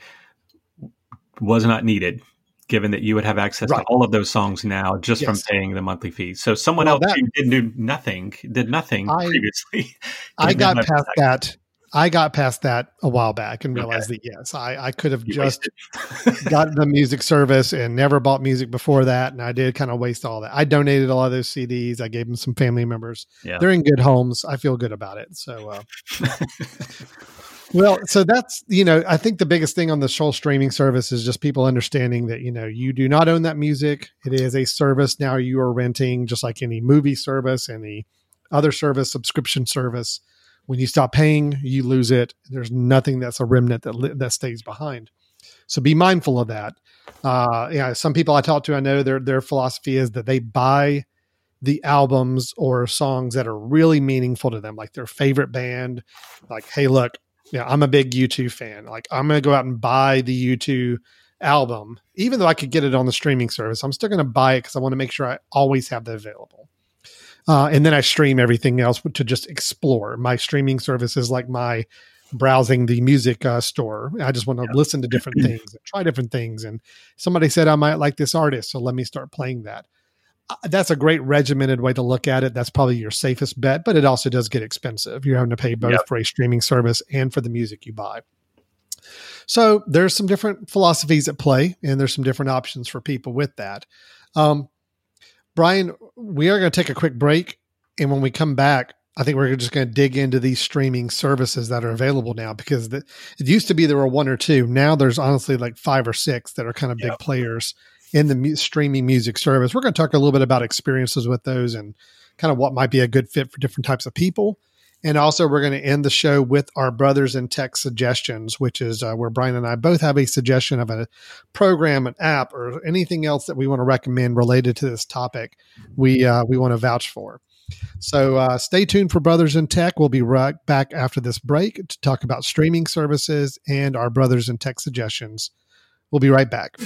was not needed given that you would have access right. to all of those songs now just yes. from paying the monthly fee. So someone well, else that, who did do nothing, did nothing I, previously. (laughs) I got past that. I got past that a while back and realized okay. that yes, I, I could have you just (laughs) (laughs) gotten the music service and never bought music before that. And I did kind of waste all that. I donated a lot of those CDs. I gave them some family members. Yeah. They're in good homes. I feel good about it. So, uh, (laughs) well, so that's you know, I think the biggest thing on the Shoal streaming service is just people understanding that you know you do not own that music. It is a service now. You are renting just like any movie service, any other service, subscription service. When you stop paying, you lose it. There's nothing that's a remnant that li- that stays behind. So be mindful of that. Uh, yeah, some people I talk to, I know their their philosophy is that they buy the albums or songs that are really meaningful to them, like their favorite band. Like, hey, look, yeah, I'm a big U2 fan. Like, I'm going to go out and buy the U2 album, even though I could get it on the streaming service. I'm still going to buy it because I want to make sure I always have that available. Uh, and then I stream everything else to just explore. My streaming service is like my browsing the music uh, store. I just want to yeah. listen to different (clears throat) things, try different things. And somebody said I might like this artist, so let me start playing that. Uh, that's a great regimented way to look at it. That's probably your safest bet, but it also does get expensive. You're having to pay both for a streaming service and for the music you buy. So there's some different philosophies at play, and there's some different options for people with that. Um, Brian, we are going to take a quick break, and when we come back, I think we're just going to dig into these streaming services that are available now because the, it used to be there were one or two. Now there's honestly like five or six that are kind of big yep. players in the mu- streaming music service. We're going to talk a little bit about experiences with those and kind of what might be a good fit for different types of people. And also, we're going to end the show with our Brothers in Tech suggestions, which is uh, where Brian and I both have a suggestion of a program, an app, or anything else that we want to recommend related to this topic. We uh, we want to vouch for. So uh, stay tuned for Brothers in Tech. We'll be right back after this break to talk about streaming services and our Brothers in Tech suggestions. We'll be right back.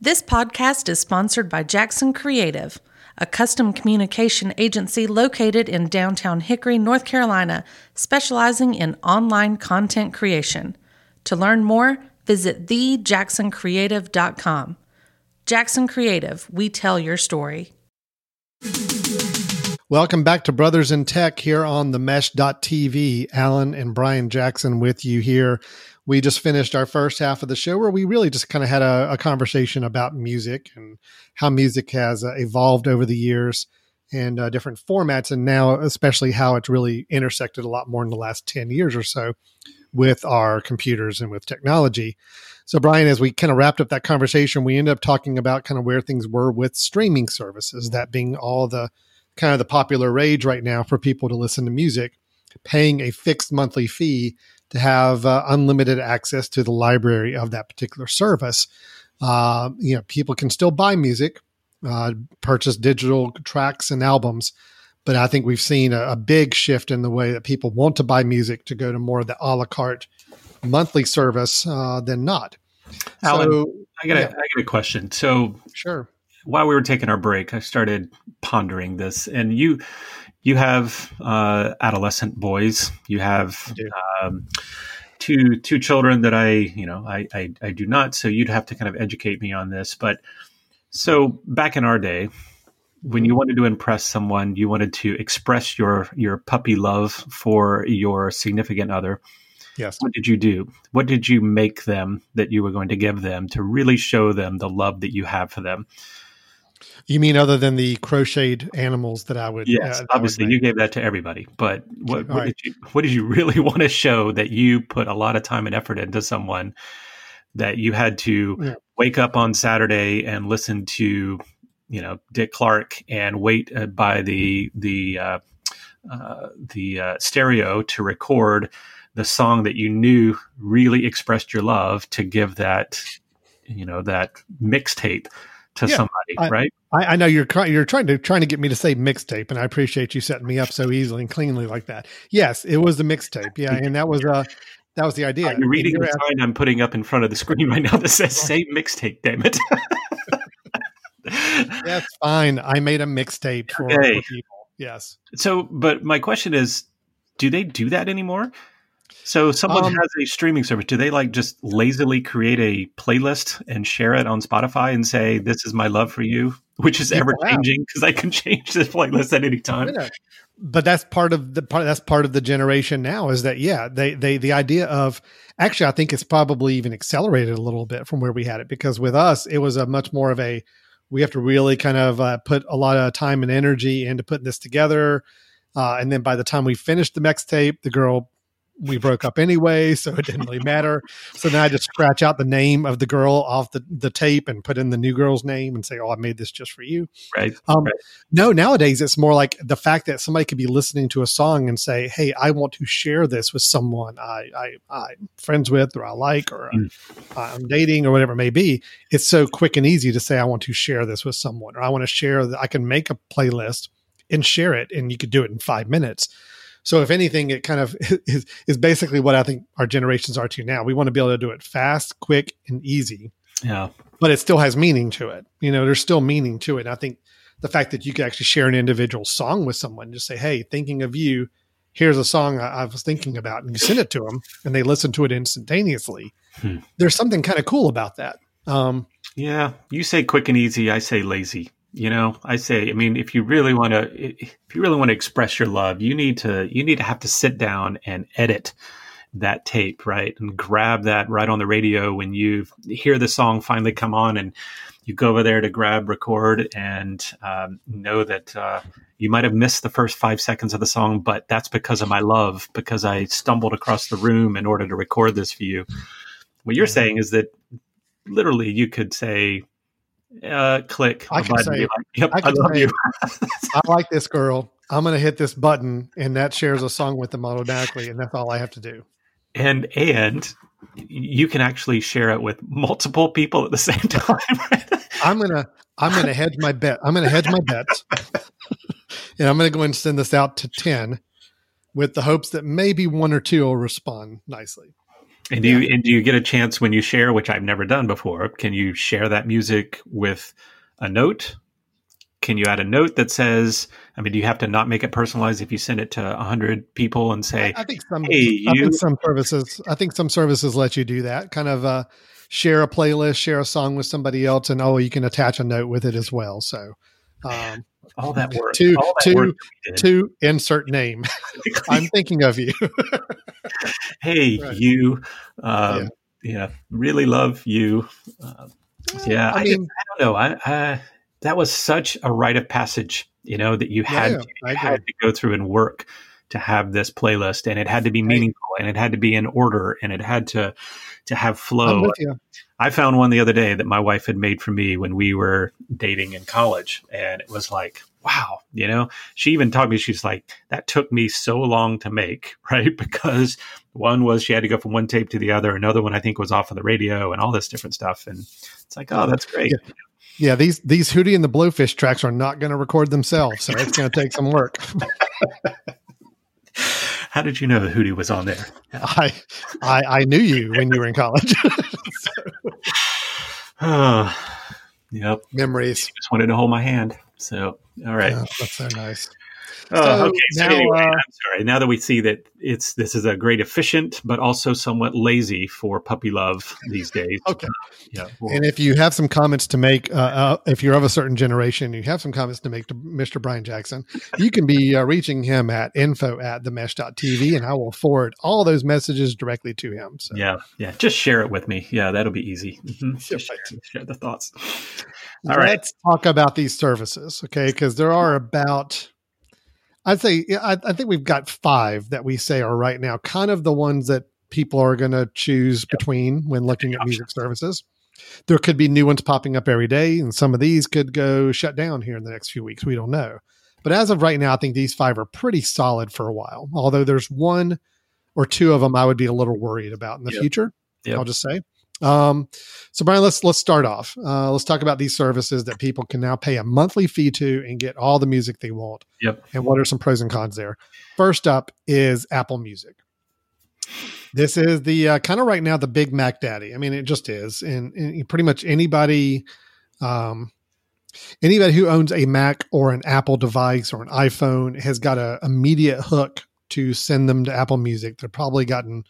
This podcast is sponsored by Jackson Creative, a custom communication agency located in downtown Hickory, North Carolina, specializing in online content creation. To learn more, visit thejacksoncreative.com. Jackson Creative, we tell your story. Welcome back to Brothers in Tech here on the mesh.tv. Alan and Brian Jackson with you here we just finished our first half of the show where we really just kind of had a, a conversation about music and how music has uh, evolved over the years and uh, different formats, and now especially how it's really intersected a lot more in the last 10 years or so with our computers and with technology. So, Brian, as we kind of wrapped up that conversation, we ended up talking about kind of where things were with streaming services, that being all the kind of the popular rage right now for people to listen to music, paying a fixed monthly fee to have uh, unlimited access to the library of that particular service. Uh, you know, people can still buy music, uh, purchase digital tracks and albums, but I think we've seen a, a, big shift in the way that people want to buy music to go to more of the a la carte monthly service uh, than not. Alan, so, I got, yeah. a, I got a question. So, sure. While we were taking our break, I started pondering this, and you you have uh, adolescent boys. You have um, two two children that I you know I, I, I do not. So you'd have to kind of educate me on this. But so back in our day, when you wanted to impress someone, you wanted to express your your puppy love for your significant other. Yes. What did you do? What did you make them that you were going to give them to really show them the love that you have for them? You mean other than the crocheted animals that I would? Yes, uh, obviously would you gave that to everybody. But what, what right. did you what did you (laughs) really want to show that you put a lot of time and effort into someone that you had to yeah. wake up on Saturday and listen to, you know, Dick Clark and wait uh, by the the uh, uh, the uh, stereo to record the song that you knew really expressed your love to give that you know that mixtape to yeah, somebody, I, right? I, I, know you're you're trying to trying to get me to say mixtape, and I appreciate you setting me up so easily and cleanly like that. Yes, it was the mixtape. Yeah, and that was uh that was the idea. Reading the sign I'm putting up in front of the screen right now that says "Say mixtape"? Damn it! (laughs) That's fine. I made a mixtape for, okay. for people. Yes. So, but my question is, do they do that anymore? So someone um, has a streaming service. Do they like just lazily create a playlist and share it on Spotify and say, "This is my love for you," which is ever changing because I can (laughs) change this playlist at any time. But that's part of the part. That's part of the generation now. Is that yeah? They they the idea of actually, I think it's probably even accelerated a little bit from where we had it because with us, it was a much more of a we have to really kind of uh, put a lot of time and energy into putting this together. Uh, and then by the time we finished the mixtape, the girl we broke up anyway, so it didn't really matter. So now I just scratch out the name of the girl off the, the tape and put in the new girl's name and say, "Oh, I made this just for you." Right. Um, right. No, nowadays it's more like the fact that somebody could be listening to a song and say, "Hey, I want to share this with someone I, I I'm friends with, or I like, or Mm. I'm dating, or whatever it may be." It's so quick and easy to say, "I want to share this with someone," or "I want to share that I can make a playlist and share it," and you could do it in five minutes. So, if anything, it kind of (laughs) is, is basically what I think our generations are to now. We want to be able to do it fast, quick, and easy Yeah. but it still has meaning to it. You know, there's still meaning to it. And I think the fact that you could actually share an individual song with someone, just say, "Hey, thinking of you, here's a song I, I was thinking about," and you send it to them, and they listen to it instantaneously. Hmm. There's something kind of cool about that. Um, Yeah. You say quick and easy. I say lazy. You know, I say, I mean, if you really want to, if you really want to express your love, you need to, you need to have to sit down and edit that tape, right? And grab that right on the radio when you hear the song finally come on and you go over there to grab record and um, know that uh, you might have missed the first five seconds of the song, but that's because of my love, because I stumbled across the room in order to record this for you. What you're saying is that literally you could say, uh, click. I can say- like, yep, I I, love say- you. (laughs) I like this girl. I'm going to hit this button, and that shares a song with them automatically, and that's all I have to do. and and you can actually share it with multiple people at the same (laughs) time. Right? I'm gonna I'm gonna hedge my bet. I'm gonna hedge my bets, (laughs) and I'm gonna go and send this out to ten, with the hopes that maybe one or two will respond nicely. And do you and do you get a chance when you share, which I've never done before? Can you share that music with a note? Can you add a note that says? I mean, do you have to not make it personalized if you send it to hundred people and say, I think some Hey, I think some services I think some services let you do that. Kind of uh, share a playlist, share a song with somebody else, and oh, you can attach a note with it as well. So. Um, "All that work, To- all that to- work we did." to insert name, (laughs) I'm thinking of you. hey, (laughs) Right. you, um, yeah. really love you." Uh, yeah, I, I just- I don't know. I, I that was such a rite of passage, you know, that you had Yeah, to, you agree. had to go through and work to have this playlist, and it had to be meaningful, and it had to be in order, and it had to to have flow. I found one the other day that my wife had made for me when we were dating in college, and it was like, wow, you know. She even taught me she's like, that took me so long to make, (laughs) right? Because one was she had to go from one tape to the other, another one I think was off of the radio, and all this different stuff, and it's like, oh, that's great. Yeah. Yeah, these these Hootie and the Blowfish tracks are not going to record themselves, so it's going to take some work. (laughs) How did you know that Hootie was on there? I, I I knew you when you were in college. (laughs) (sighs) Oh, yep. Memories. Just wanted to hold my hand. So, all right. Yeah, that's so nice. Oh, So okay. So now, anyway, uh, I'm sorry. Now that we see that it's this is a great efficient, but also somewhat lazy for puppy love these days. Okay. Yeah. well, And if you have some comments to make, uh, uh, if you're of a certain generation, you have some comments to make to Mr. Brian Jackson, you can be uh, reaching him at info at themesh.tv and I will forward all those messages directly to him. So yeah. Yeah. Just share it with me. Yeah, that'll be easy. Mhm. Just share, share the thoughts. (laughs) All right. let's talk about these services, okay? Because there are about, I'd say, I, I think we've got five that we say are right now kind of the ones that people are going to choose between when looking at music services. There could be new ones popping up every day, and some of these could go shut down here in the next few weeks. We don't know. But as of right now, I think these five are pretty solid for a while. Although there's one or two of them I would be a little worried about in the Yep. future. Yep. I'll just say. Um, so Brian, let's let's start off. Uh, let's talk about these services that people can now pay a monthly fee to and get all the music they want. Yep. And what are some pros and cons there? First up is Apple Music. This is the uh, kind of right now the big Mac Daddy. I mean, it just is, and, and pretty much anybody, um, anybody who owns a Mac or an Apple device or an iPhone has got a immediate hook to send them to Apple Music. They've probably gotten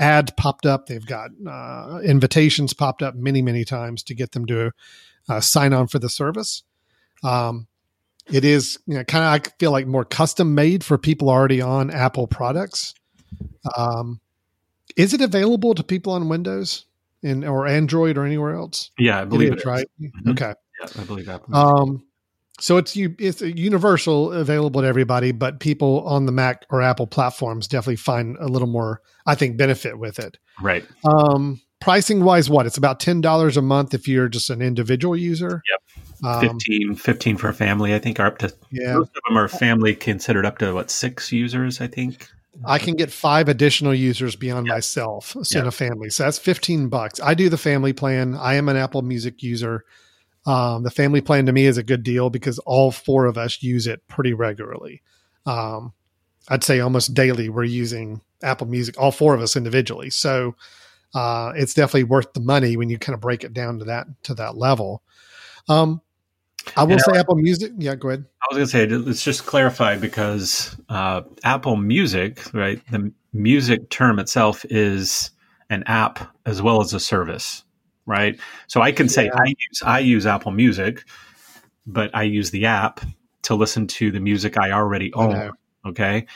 ads popped up. They've got uh, invitations popped up many, many times to get them to uh, sign on for the service. Um, it is you know, kind of, I feel like more custom made for people already on Apple products. Um, is it available to people on Windows and or Android or anywhere else? Yeah, I believe it is, is. right. Mhm. Okay. Yeah, I believe that. Um, so it's you it's universal available to everybody but people on the mac or apple platforms definitely find a little more i think benefit with it. Right. um pricing wise what? It's about $10 a month if you're just an individual user. Yep. um, 15, 15 for a family, I think, are up to yeah. most of them are family considered up to what six users, I think. i can get five additional users beyond myself so in a family so that's 15 bucks. I do the family plan. I am an apple music user um, the family plan to me is a good deal because all four of us use it pretty regularly um, I'd say almost daily we're using Apple Music, all four of us individually. So uh, it's definitely worth the money when you kind of break it down to that to that level. Um, I will And say Apple Music. Yeah, go ahead. I was going to say, let's just clarify because uh, Apple Music, right? The music term itself is an app as well as a service, right? So I can say Yeah. I use I use Apple Music, but I use the app to listen to the music I already own. know. Okay,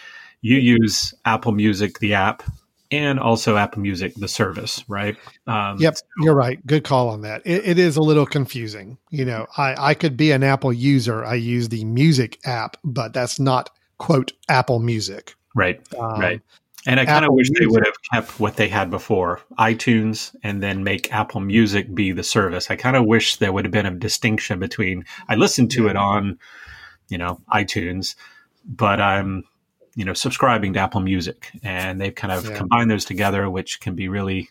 you use Apple Music, the app, and also Apple Music, the service, right? Um, Yep, you're right. Good call on that. It, it is a little confusing. You know, I, I could be an Apple user. I use the Music app, but that's not quote Apple Music. Right. Um, Right. And I kind of wish they would have kept what they had before, iTunes, and then make Apple Music be the service. I kind of wish there would have been a distinction between I listened to Yeah. it on, you know, iTunes, but I'm, you know, subscribing to Apple Music, and they've kind of Yeah. combined those together, which can be really,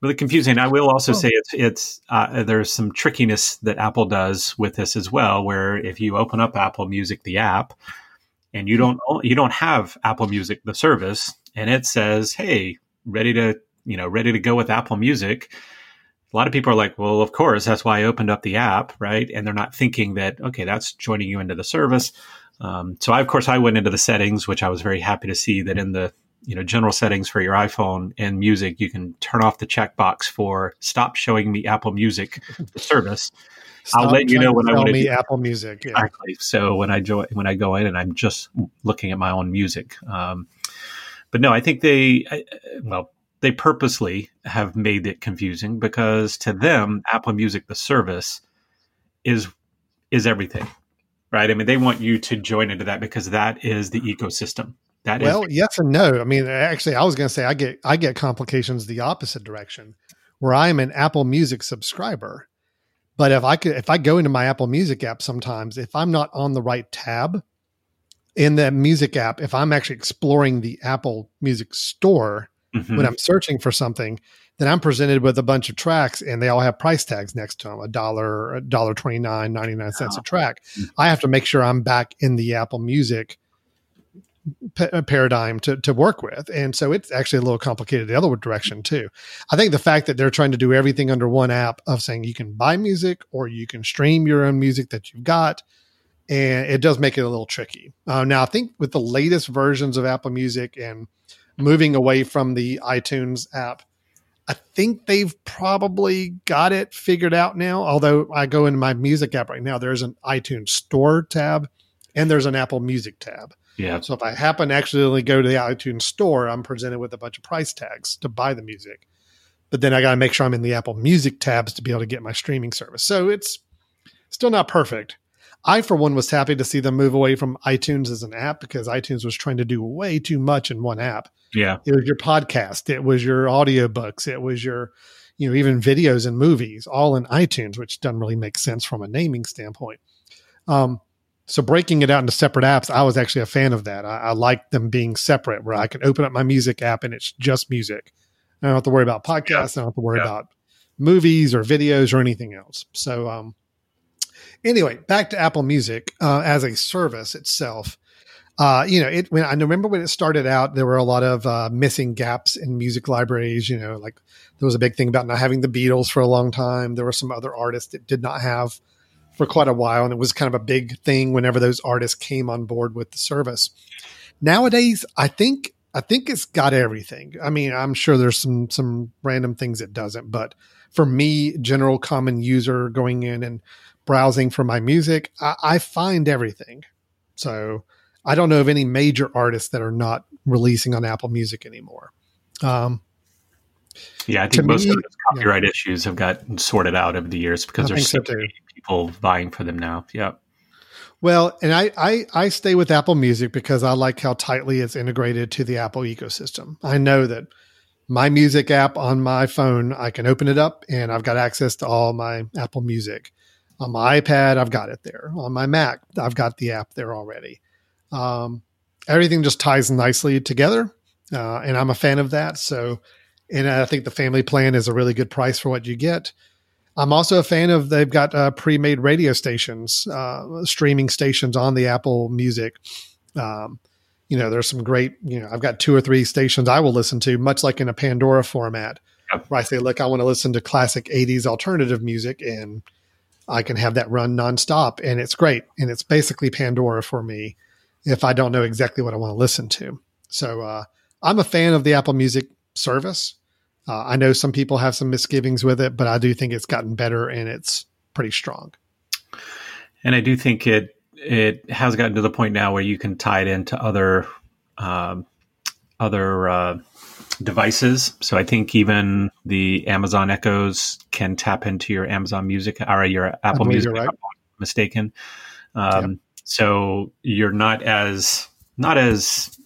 really confusing. I will also Oh. say it's it's uh, there's some trickiness that Apple does with this as well, where if you open up Apple Music, the app, and you don't you don't have Apple Music the service and it says hey ready to you know ready to go with Apple Music. A lot of people are like well of course that's why I opened up the app right? And they're not thinking that okay that's joining you into the service. Um, so I of course I went into the settings which I was very happy to see that in the you know general settings for your iPhone and music you can turn off the checkbox for stop showing me Apple Music the service I'll let you know when I sell wanna me do- Apple Music. Yeah. Exactly. So when I join, when I go in and I'm just looking at my own music, um, but no, I think they, I, well, they purposely have made it confusing because to them, Apple Music, the service, is is everything, right? I mean, they want you to join into that because that is the ecosystem. That is Well, yes and no. I mean, actually, I was going to say I get I get complications the opposite direction, where I'm an Apple Music subscriber, but if I could, if I go into my Apple Music app, sometimes if I'm not on the right tab in the music app, if I'm actually exploring the Apple Music Store Mhm. when I'm searching for something, then I'm presented with a bunch of tracks and they all have price tags next to them a dollar, a dollar 29, 99 cents a track. Mhm. I have to make sure I'm back in the Apple Music pa- paradigm to, to work with. And so it's actually a little complicated the other direction too. I think the fact that they're trying to do everything under one app of saying you can buy music or you can stream your own music that you've got. And it does make it a little tricky. Uh, now, I think with the latest versions of Apple Music and moving away from the iTunes app, I think they've probably got it figured out now. Although I go into my music app right now, there's an iTunes store tab and there's an Apple Music tab. Yeah, So if I happen to accidentally go to the iTunes store, I'm presented with a bunch of price tags to buy the music. But then I got to make sure I'm in the Apple Music tabs to be able to get my streaming service. So it's still not perfect. I, for one, was happy to see them move away from iTunes as an app because iTunes was trying to do way too much in one app. yeah, It was your podcast, it was your audiobooks, it was your, you know, even videos and movies, all in iTunes, which doesn't really make sense from a naming standpoint. Um, so breaking it out into separate apps, I was actually a fan of that. I, I like them being separate, where I can open up my music app and it's just music. I don't have to worry about podcasts. I don't have to worry Yeah. about movies or videos or anything else. So, um, anyway, back to Apple Music uh, as a service itself. Uh, you know, it when I remember when it started out, there were a lot of uh, missing gaps in music libraries. You know, like there was a big thing about not having the Beatles for a long time. There were some other artists that did not have for quite a while, and it was kind of a big thing whenever those artists came on board with the service. Nowadays, I think I think it's got everything. I mean, I'm sure there's some some random things it doesn't, but for me, general common user going in and browsing for my music, I, I find everything. So I don't know of any major artists that are not releasing on Apple Music anymore. Um, yeah. I think most me- of those copyright issues have gotten sorted out over the years because I there's so so, many people vying for them now. Yeah, Well, and I, I I stay with Apple Music because I like how tightly it's integrated to the Apple ecosystem. I know that my music app on my phone, I can open it up and I've got access to all my Apple Music. On my iPad, I've got it there. On my Mac, I've got the app there already. Um, everything just ties nicely together, uh, and I'm a fan of that. So, and I think the family plan is a really good price for what you get. I'm also a fan of they've got uh, pre-made radio stations, uh, streaming stations on the Apple Music. Um, you know, there's some great. You know, I've got two or three stations I will listen to, much like in a Pandora format, Yep. where I say, look, I want to listen to classic '80s alternative music, and I can have that run nonstop, and it's great. And it's basically Pandora for me if I don't know exactly what I want to listen to. So uh, I'm a fan of the Apple Music service. Uh, I know some people have some misgivings with it, but I do think it's gotten better and it's pretty strong. And I do think it it has gotten to the point now where you can tie it into other um, other uh, devices. So I think even the Amazon Echoes can tap into your Amazon Music or your Apple Music. right. If I'm mistaken. Um, So you're not as not as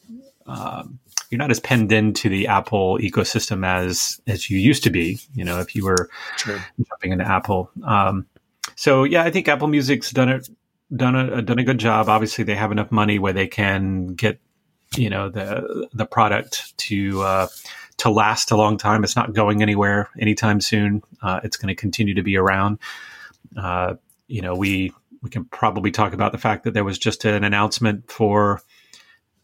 um, you're not as penned into the Apple ecosystem as as you used to be. You know, if you were True. jumping into Apple. Um, so yeah, I think Apple Music's done it done a done a good job. Obviously, they have enough money where they can get you know the the product to uh, to last a long time. It's not going anywhere anytime soon. Uh, it's going to continue to be around. Uh, you know, we we can probably talk about the fact that there was just an announcement for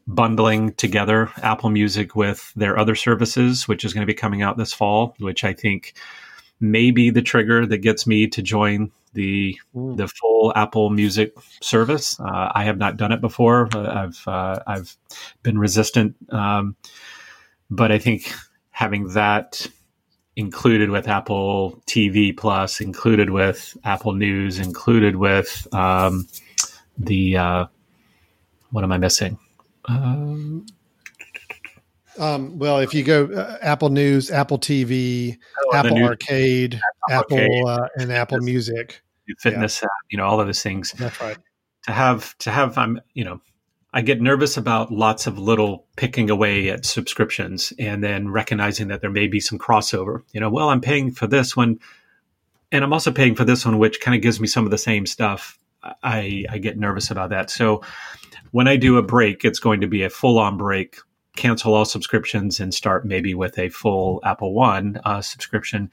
bundling together Apple Music with their other services, which is going to be coming out this fall, which I think may be the trigger that gets me to join the Mm. the full Apple Music service. Uh, I have not done it before. Uh, I've uh, I've been resistant, um, but I think having that included with Apple TV Plus, included with Apple News, included with um, the uh, what am I missing? Um, Um, well, if you go uh, Apple News, Apple TV, oh, Apple Arcade, Apple, Arcade. uh, and Apple Music. fitness app, you know, all of those things. That's right. to have to have I'm you know I get nervous about lots of little picking away at subscriptions and then recognizing that there may be some crossover. You know, well, I'm paying for this one and I'm also paying for this one, which kind of gives me some of the same stuff. I, I get nervous about that. So when I do a break, it's going to be a full on break, cancel all subscriptions and start maybe with a full Apple One uh, subscription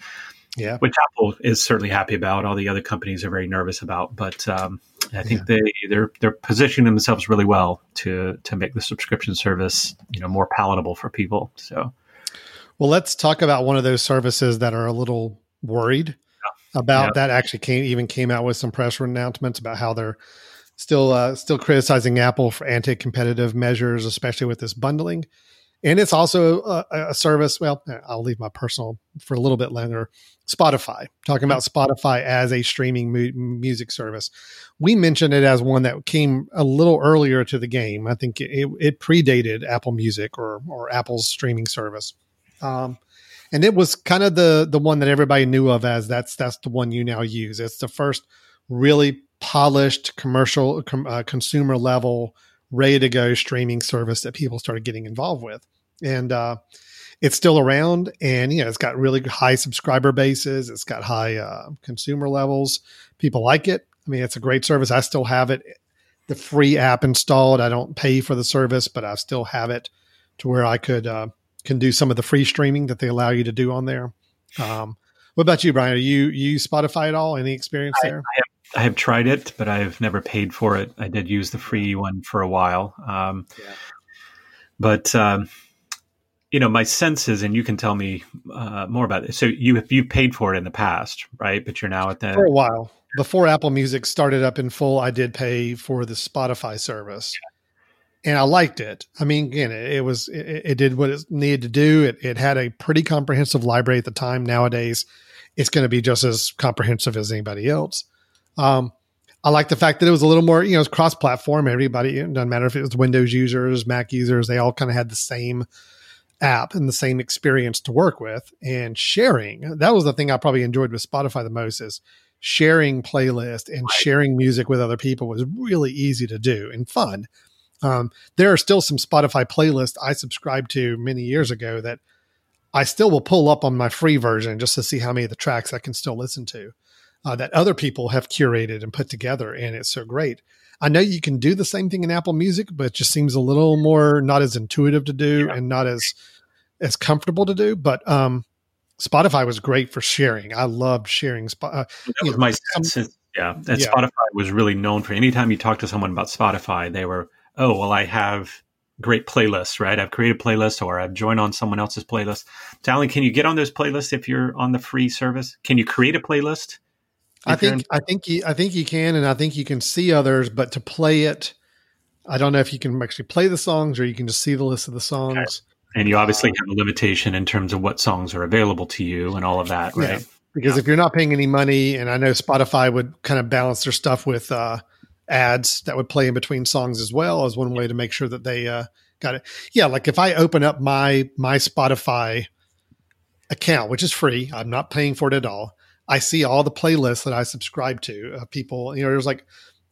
Yeah. which Apple is certainly happy about. All the other companies are very nervous about, but um, I think they they're they're positioning themselves really well to to make the subscription service you know more palatable for people. So Well, let's talk about one of those services that are a little worried about Yeah. that. Actually, came even came out with some press announcements about how they're still uh, still criticizing Apple for anti-competitive measures, especially with this bundling. And it's also a, a service. Well, I'll leave my personal for a little bit longer. Spotify, talking about Spotify as a streaming mu- music service. We mentioned it as one that came a little earlier to the game. I think it, it predated Apple Music or or Apple's streaming service. Um, and it was kind of the the one that everybody knew of as that's that's the one you now use. It's the first really polished commercial com, uh, consumer level ready to go streaming service that people started getting involved with, and uh, it's still around. And you know, it's got really high subscriber bases. It's got high uh, consumer levels. People like it. I mean, it's a great service. I still have it, the free app installed. I don't pay for the service, but I still have it to where I could uh, can do some of the free streaming that they allow you to do on there. Um, what about you, Brian? Are you you Spotify at all? Any experience there? I have tried it, but I've never paid for it. I did use the free one for a while, um, Yeah. but um, you know, my sense is, and you can tell me uh, more about it. So you you paid for it in the past, right? But you're now at the for a while before Apple Music started up in full. I did pay for the Spotify service, and I liked it. I mean, again, it, it was it, it did what it needed to do. It it had a pretty comprehensive library at the time. Nowadays, it's going to be just as comprehensive as anybody else. Um, I like the fact that it was a little more, you know, it's cross platform. Everybody, it doesn't matter if it was Windows users, Mac users, they all kind of had the same app and the same experience to work with and sharing. That was the thing I probably enjoyed with Spotify the most is sharing playlist and sharing music with other people was really easy to do and fun. Um, there are still some Spotify playlists I subscribed to many years ago that I still will pull up on my free version just to see how many of the tracks I can still listen to uh, that other people have curated and put together. And it's so great. I know you can do the same thing in Apple Music, but it just seems a little more not as intuitive to do yeah. and not as as comfortable to do. But um, Spotify was great for sharing. I loved sharing. Uh, that was know, my sense. Yeah, that yeah. Spotify was really known for. Anytime you talk to someone about Spotify, they were, oh, well, I have great playlists, right? I've created playlists or I've joined on someone else's playlist. Talon, can you get on those playlists if you're on the free service? Can you create a playlist? I think I think you I think you can, and I think you can see others, but to play it, I don't know if you can actually play the songs or you can just see the list of the songs. Okay. And you obviously have a limitation in terms of what songs are available to you and all of that, right? Yeah. Because yeah. if you're not paying any money, and I know Spotify would kind of balance their stuff with uh, ads that would play in between songs as well as one way to make sure that they uh, got it. Yeah, like if I open up my my Spotify account, which is free, I'm not paying for it at all I see all the playlists that I subscribe to. Uh, people, you know, there's like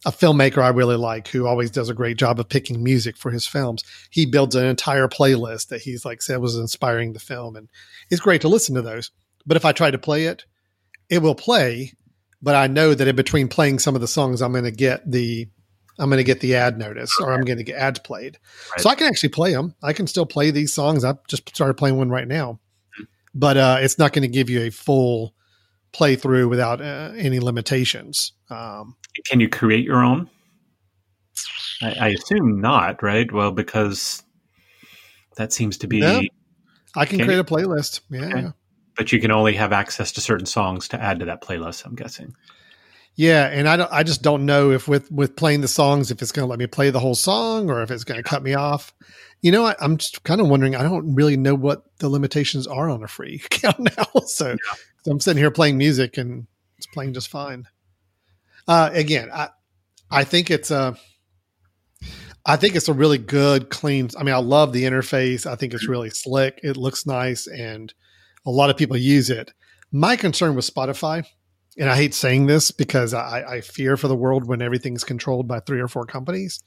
a filmmaker I really like who always does a great job of picking music for his films. He builds an entire playlist that he's like said was inspiring the film, and it's great to listen to those. But if I try to play it, it will play, but I know that in between playing some of the songs, I'm going to get the I'm going to get the ad notice or I'm going to get ads played. Right. So I can actually play them. I can still play these songs. I've just started playing one right now, but uh, it's not going to give you a full play through without uh, any limitations. Um, Can you create your own? I, I, assume not, right? Well, because that seems to be. Yeah, I can, can create you? a playlist. Yeah. Okay. But you can only have access to certain songs to add to that playlist. I'm guessing. Yeah, and I don't. I just don't know if with with playing the songs, if it's going to let me play the whole song or if it's going to cut me off. You know, I, am just kind of wondering. I don't really know what the limitations are on a free (laughs) account now. So, yeah. I'm sitting here playing music and it's playing just fine. Uh, again, I I think it's a I think it's a really good, clean. I mean, I love the interface. I think it's really slick. It looks nice, and a lot of people use it. My concern with Spotify, and I hate saying this because I, I fear for the world when everything's controlled by three or four companies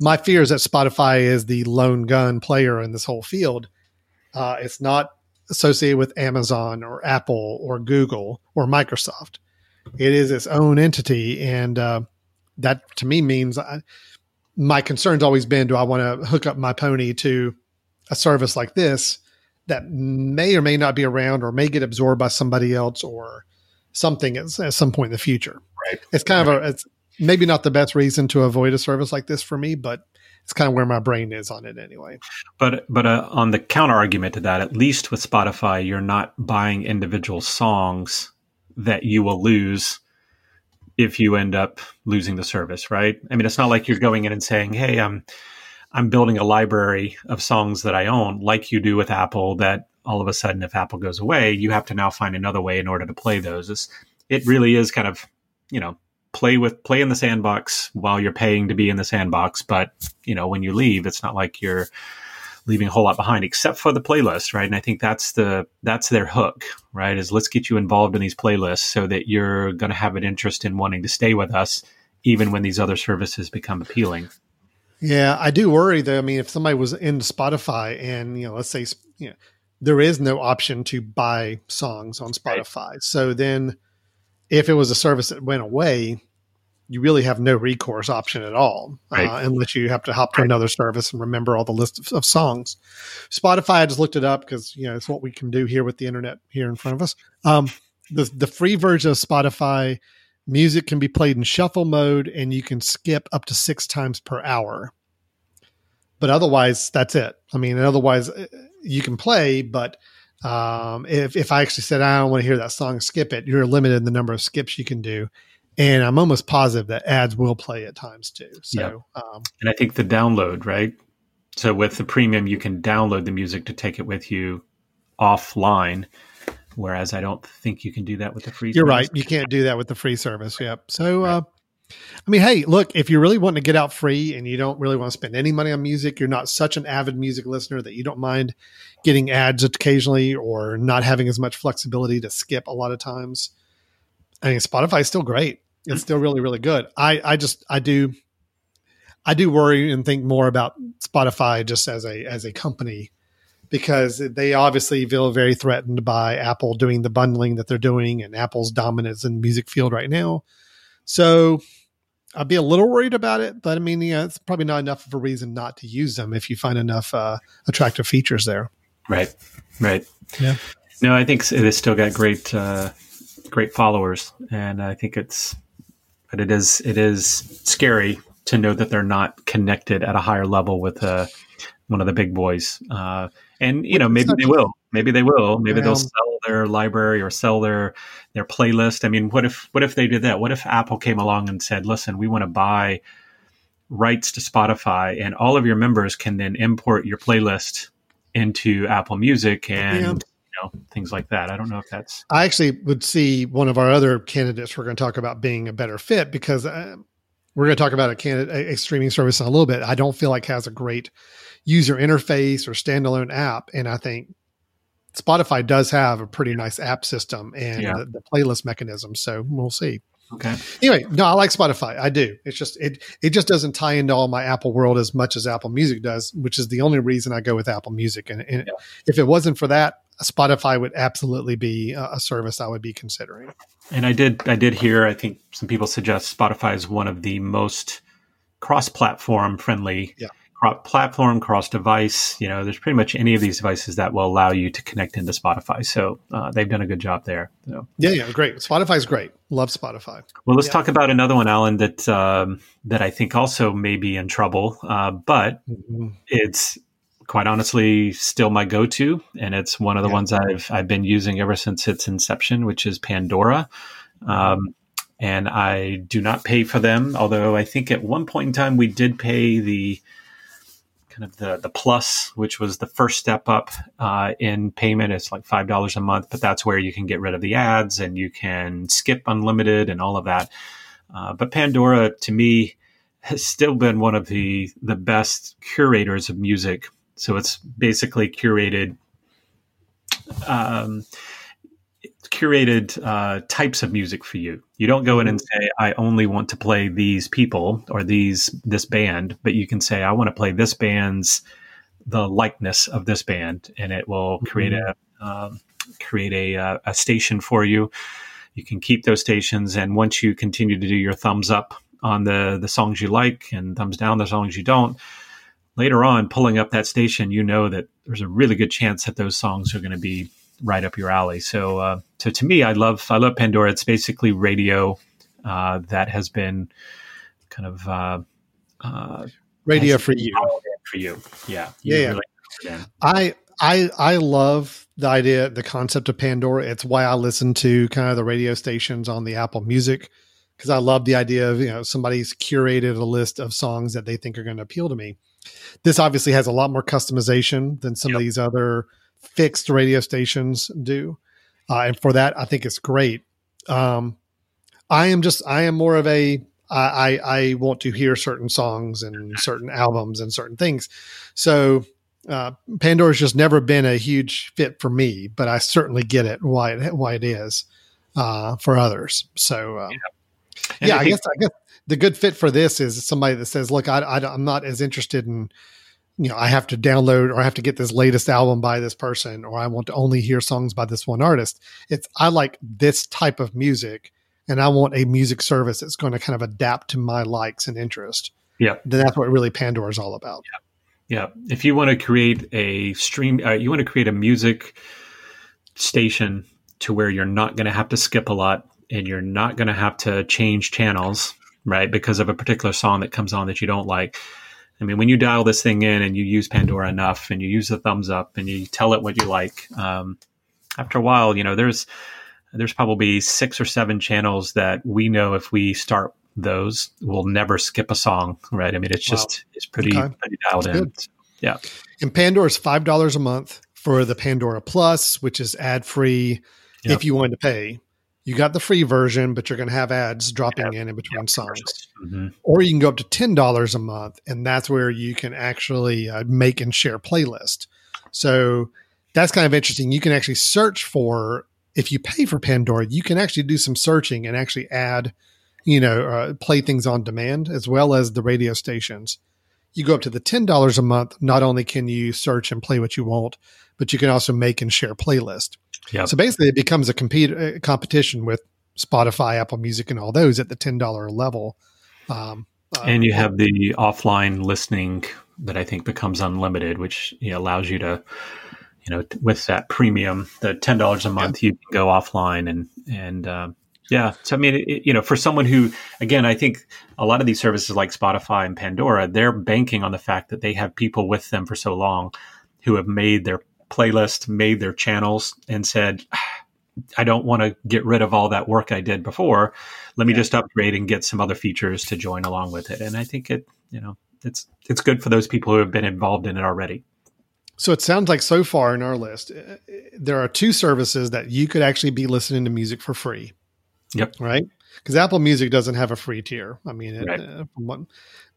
my fear is that Spotify is the lone gun player in this whole field. Uh, it's not associated with Amazon or Apple or Google or Microsoft. It is its own entity, and uh, that to me means I, my concern's always been: Do I want to hook up my pony to a service like this that may or may not be around, or may get absorbed by somebody else, or something at, at some point in the future? Right. It's kind right. of a it's maybe not the best reason to avoid a service like this for me, but it's kind of where my brain is on it anyway. But but uh, on the counter argument to that, at least with Spotify, you're not buying individual songs that you will lose if you end up losing the service, right? I mean, it's not like you're going in and saying, "Hey, I'm I'm building a library of songs that I own," like you do with Apple. That all of a sudden, if Apple goes away, you have to now find another way in order to play those. It's, it really is kind of you know play with play in the sandbox while you're paying to be in the sandbox but you know when you leave it's not like you're leaving a whole lot behind except for the playlist right? And i think that's the that's their hook right? Is let's get you involved in these playlists so that you're going to have an interest in wanting to stay with us even when these other services become appealing. Yeah i do worry though. I mean if somebody was in spotify and you know let's say you know there is no option to buy songs on spotify. Right. so then if it was a service that went away, you really have no recourse option at all, uh, uh, unless you have to hop to right. another service and remember all the list of, of songs. Spotify, I just looked it up because you know it's what we can do here with the internet here in front of us. Um, the the free version of Spotify music can be played in shuffle mode, and you can skip up to six times per hour. But otherwise, that's it. I mean, otherwise uh, you can play, but um, if if I actually said I don't want to hear that song, skip it. You're limited in the number of skips you can do, and I'm almost positive that ads will play at times too. So, yeah. um, and I think the download right. So with the premium, you can download the music to take it with you offline. Whereas I don't think you can do that with the free. You're service. right. You can't do that with the free service. Yep. So, right. uh, I mean, hey, look, if you're really wanting to get out free and you don't really want to spend any money on music, you're not such an avid music listener that you don't mind getting ads occasionally or not having as much flexibility to skip a lot of times. I mean, Spotify is still great. It's still really, really good. I, I just, I do, I do worry and think more about Spotify just as a as a company because they obviously feel very threatened by Apple doing the bundling that they're doing and Apple's dominance in the music field right now. So I'd be a little worried about it, but I mean, yeah, it's probably not enough of a reason not to use them if you find enough uh, attractive features there. Right, right. Yeah. No, I think it has still got great, uh, great followers, and I think it's, but it is, it is scary to know that they're not connected at a higher level with uh, one of the big boys. Uh, and you know, maybe they will. Maybe they will. Maybe they'll sell their library or sell their their playlist. I mean, what if what if they did that? What if Apple came along and said, "Listen, we want to buy rights to Spotify, and all of your members can then import your playlist into Apple Music and." Yeah. You know, things like that. I don't know if that's. I actually would see one of our other candidates we're going to talk about being a better fit because uh, we're going to talk about a, candidate, a streaming service in a little bit. I don't feel like has a great user interface or standalone app, and I think Spotify does have a pretty nice app system and yeah. the, the, playlist mechanism. So we'll see. Okay. Anyway, no, I like Spotify. I do. It's just it it just doesn't tie into all my Apple world as much as Apple Music does, which is the only reason I go with Apple Music. And, and yeah. if it wasn't for that, Spotify would absolutely be a, a service I would be considering. And I did I did hear I think some people suggest Spotify is one of the most cross-platform friendly yeah platform, cross device. You know, there's pretty much any of these devices that will allow you to connect into Spotify. So uh, they've done a good job there. So. Yeah, yeah, great. Spotify's great. Love Spotify. Well, let's yeah. talk about another one, Alan, that um, that I think also may be in trouble, uh, but mm-hmm. it's quite honestly still my go-to, and it's one of the yeah. ones I've I've been using ever since its inception, which is Pandora. Um, and I do not pay for them, although I think at one point in time we did pay the kind of the the plus, which was the first step up uh, in payment. It's like five dollars a month, but that's where you can get rid of the ads and you can skip unlimited and all of that. Uh, but Pandora, to me, has still been one of the the best curators of music. So it's basically curated. Um, curated uh, types of music for you. You don't go in and say, "I only want to play these people or these this band," but you can say, "I want to play this band's the likeness of this band," and it will create mm-hmm. a um, create a, uh, a station for you. You can keep those stations, and once you continue to do your thumbs up on the the songs you like and thumbs down the songs you don't, later on, pulling up that station, you know that there's a really good chance that those songs are going to be right up your alley. So, uh, so to me, I love I love Pandora. It's basically radio uh, that has been kind of uh, uh radio for you. For you, yeah, you yeah. I I I love the idea, the concept of Pandora. It's why I listen to kind of the radio stations on the Apple Music because I love the idea of you know somebody's curated a list of songs that they think are going to appeal to me. This obviously has a lot more customization than some yep. of these other fixed radio stations do. Uh, and for that, I think it's great. Um, I am just, I am more of a, I, I want to hear certain songs and certain albums and certain things. So, uh, Pandora's just never been a huge fit for me, but I certainly get it why it, why it is, uh, for others. So, um, yeah, yeah I, I guess, I guess the good fit for this is somebody that says, look, I, I, I'm not as interested in, you know, I have to download or I have to get this latest album by this person, or I want to only hear songs by this one artist. It's I like this type of music, and I want a music service that's going to kind of adapt to my likes and interest. Yeah, then that's what really Pandora is all about. Yeah, yeah. If you want to create a stream, uh, you want to create a music station to where you're not going to have to skip a lot, and you're not going to have to change channels, right, because of a particular song that comes on that you don't like I mean, when you dial this thing in and you use Pandora enough and you use the thumbs up and you tell it what you like, um, after a while, you know, there's there's probably six or seven channels that we know if we start those, we'll never skip a song, right? I mean, it's just wow. it's pretty okay. pretty dialed That's in. Good. Yeah. And Pandora is five dollars a month for the Pandora Plus, which is ad free yep. if you wanted to pay you got the free version, but you're going to have ads dropping in in between songs. Mm-hmm. Or you can go up to ten dollars a month, and that's where you can actually uh, make and share playlist. So that's kind of interesting. You can actually search for if you pay for Pandora, you can actually do some searching and actually add, you know, uh, play things on demand as well as the radio stations. You go up to the $10 a month, not only can you search and play what you want, but you can also make and share playlist. Yep. So basically, it becomes a compete a competition with Spotify, Apple Music, and all those at the ten dollar level. Um, uh, and you have the offline listening that I think becomes unlimited, which you know, allows you to, you know, with that premium, the ten dollars a month, you can go offline and and uh, yeah. So I mean, it, you know, for someone who, again, I think a lot of these services like Spotify and Pandora, they're banking on the fact that they have people with them for so long who have made their playlist, made their channels, and said. I don't want to get rid of all that work I did before. Let me Yeah. just upgrade and get some other features to join along with it. And I think it, you know, it's it's good for those people who have been involved in it already. So it sounds like so far in our list, uh, there are two services that you could actually be listening to music for free. Yep. Right. Because Apple Music doesn't have a free tier. I mean, it, Right. uh,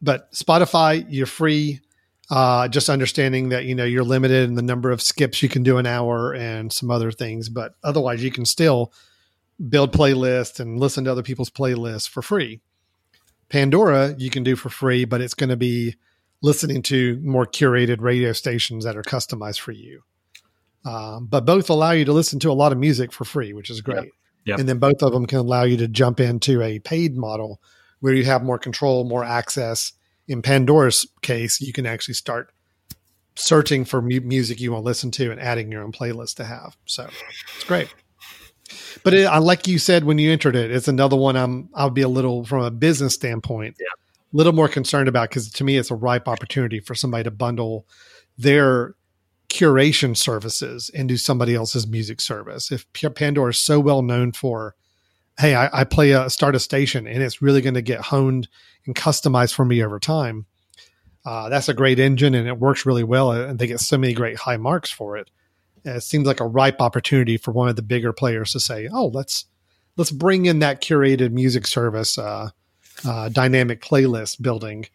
but Spotify, you're free. Uh, just understanding that you know you're limited in the number of skips you can do an hour and some other things, but otherwise you can still build playlists and listen to other people's playlists for free. Pandora you can do for free, but it's going to be listening to more curated radio stations that are customized for you. Um, but both allow you to listen to a lot of music for free, which is great. Yep. And then both of them can allow you to jump into a paid model where you have more control, more access. In Pandora's case, you can actually start searching for mu- music you want to listen to and adding your own playlist to have. So it's great. But it, I like you said when you entered it, it's another one I'm I'll be a little from a business standpoint, Yeah. a little more concerned about because to me it's a ripe opportunity for somebody to bundle their curation services into somebody else's music service. If P- Pandora is so well known for, hey, I, I play a start a station and it's really going to get honed and customized for me over time. Uh, that's a great engine and it works really well, and they get so many great high marks for it. And it seems like a ripe opportunity for one of the bigger players to say, "Oh, let's let's bring in that curated music service, uh, uh, dynamic playlist building,